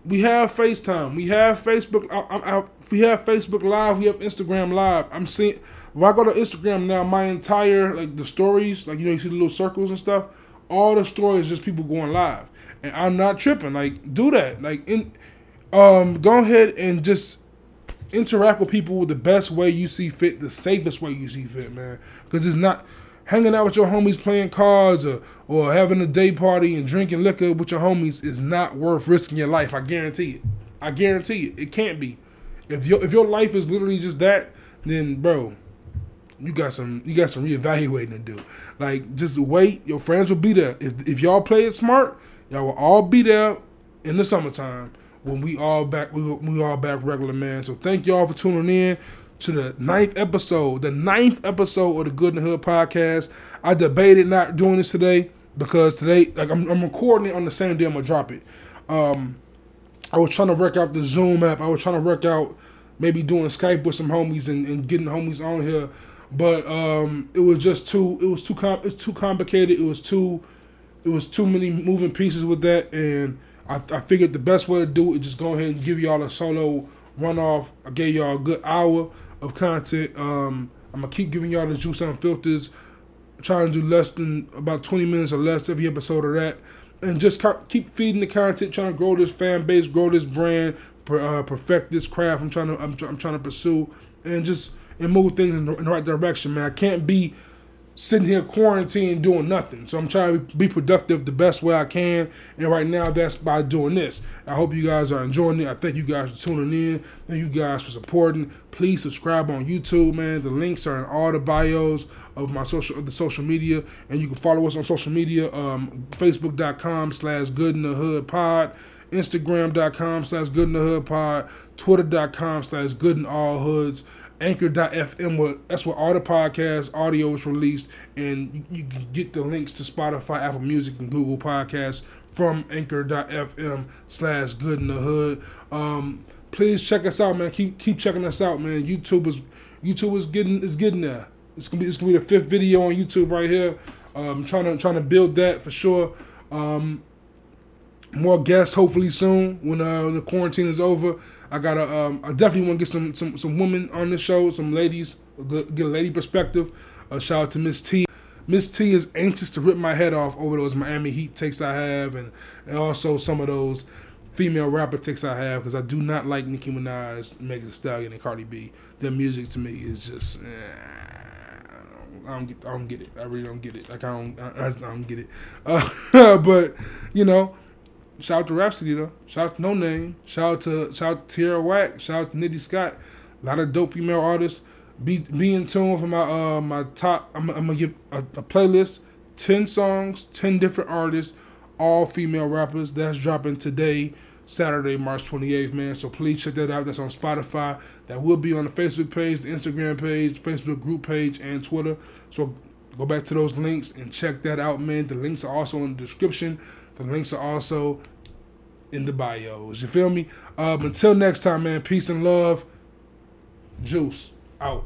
We have FaceTime. We have Facebook. I, I, I, we have Facebook Live. We have Instagram Live. I'm seeing. If I go to Instagram now, my entire like the stories, like you know, you see the little circles and stuff. All the stories just people going live, and I'm not tripping. Like, do that. Like, in, um, go ahead and just interact with people the best way you see fit, the safest way you see fit, man. Because it's not hanging out with your homies playing cards or, or having a day party and drinking liquor with your homies is not worth risking your life. I guarantee it. I guarantee it. It can't be. If your if your life is literally just that, then bro, you got some you got some reevaluating to do. Like just wait, your friends will be there. If if y'all play it smart, y'all will all be there in the summertime when we all back we, we all back regular man. So thank y'all for tuning in to the ninth episode, the ninth episode of the Good the Hood podcast. I debated not doing this today because today, like I'm, I'm recording it on the same day I'm gonna drop it. Um, I was trying to work out the Zoom app. I was trying to work out maybe doing Skype with some homies and, and getting homies on here, but um, it was just too. It was too com- It's too complicated. It was too. It was too many moving pieces with that, and I, I figured the best way to do it is just go ahead and give y'all a solo run off. I gave y'all a good hour of content. Um, I'm gonna keep giving y'all the juice on filters. Trying to do less than about 20 minutes or less every episode of that, and just keep feeding the content. Trying to grow this fan base, grow this brand, uh, perfect this craft. I'm trying to I'm, I'm trying to pursue and just and move things in the, in the right direction, man. I can't be sitting here quarantined doing nothing. So I'm trying to be productive the best way I can. And right now, that's by doing this. I hope you guys are enjoying it. I thank you guys for tuning in. Thank you guys for supporting. Please subscribe on YouTube, man. The links are in all the bios of my social of the social media. And you can follow us on social media, um, Facebook.com slash good in the hood pod. Instagram.com slash good in the hood pod, Twitter.com slash good in all hoods. Anchor.fm, where, that's where all the podcast audio is released, and you, can get the links to Spotify, Apple Music, and Google Podcasts from Anchor.fm slash Good in the Hood. Um, please check us out, man. Keep keep checking us out, man. YouTube is YouTube is getting is getting there. It's gonna be it's gonna be the fifth video on YouTube right here. Um, trying to trying to build that for sure. Um, more guests hopefully soon when uh, the quarantine is over. I gotta um, I definitely want to get some some some women on the show, some ladies, get a lady perspective. Uh, shout out to Miss T. Miss T is anxious to rip my head off over those Miami Heat takes I have, and, and also some of those female rapper takes I have, because I do not like Nicki Minaj, Megan Thee Stallion, and Cardi B. Their music to me is just. Eh, I don't get. I don't get it. I really don't get it. Like I don't. I, I don't get it. Uh, but you know, Shout out to Rapsody though. Shout out to Noname. Shout out to shout out to Tierra Whack. Shout out to Nitty Scott. A lot of dope female artists. Be be in tune for my uh my top. I'm, I'm gonna give a, a playlist. Ten songs, ten different artists, all female rappers. That's dropping today, Saturday, March 28th, man. So please check that out. That's on Spotify. That will be on the Facebook page, the Instagram page, Facebook group page, and Twitter. So go back to those links and check that out, man. The links are also in the description. The links are also in the bios. You feel me? Um, until next time, man. Peace and love. Juice out.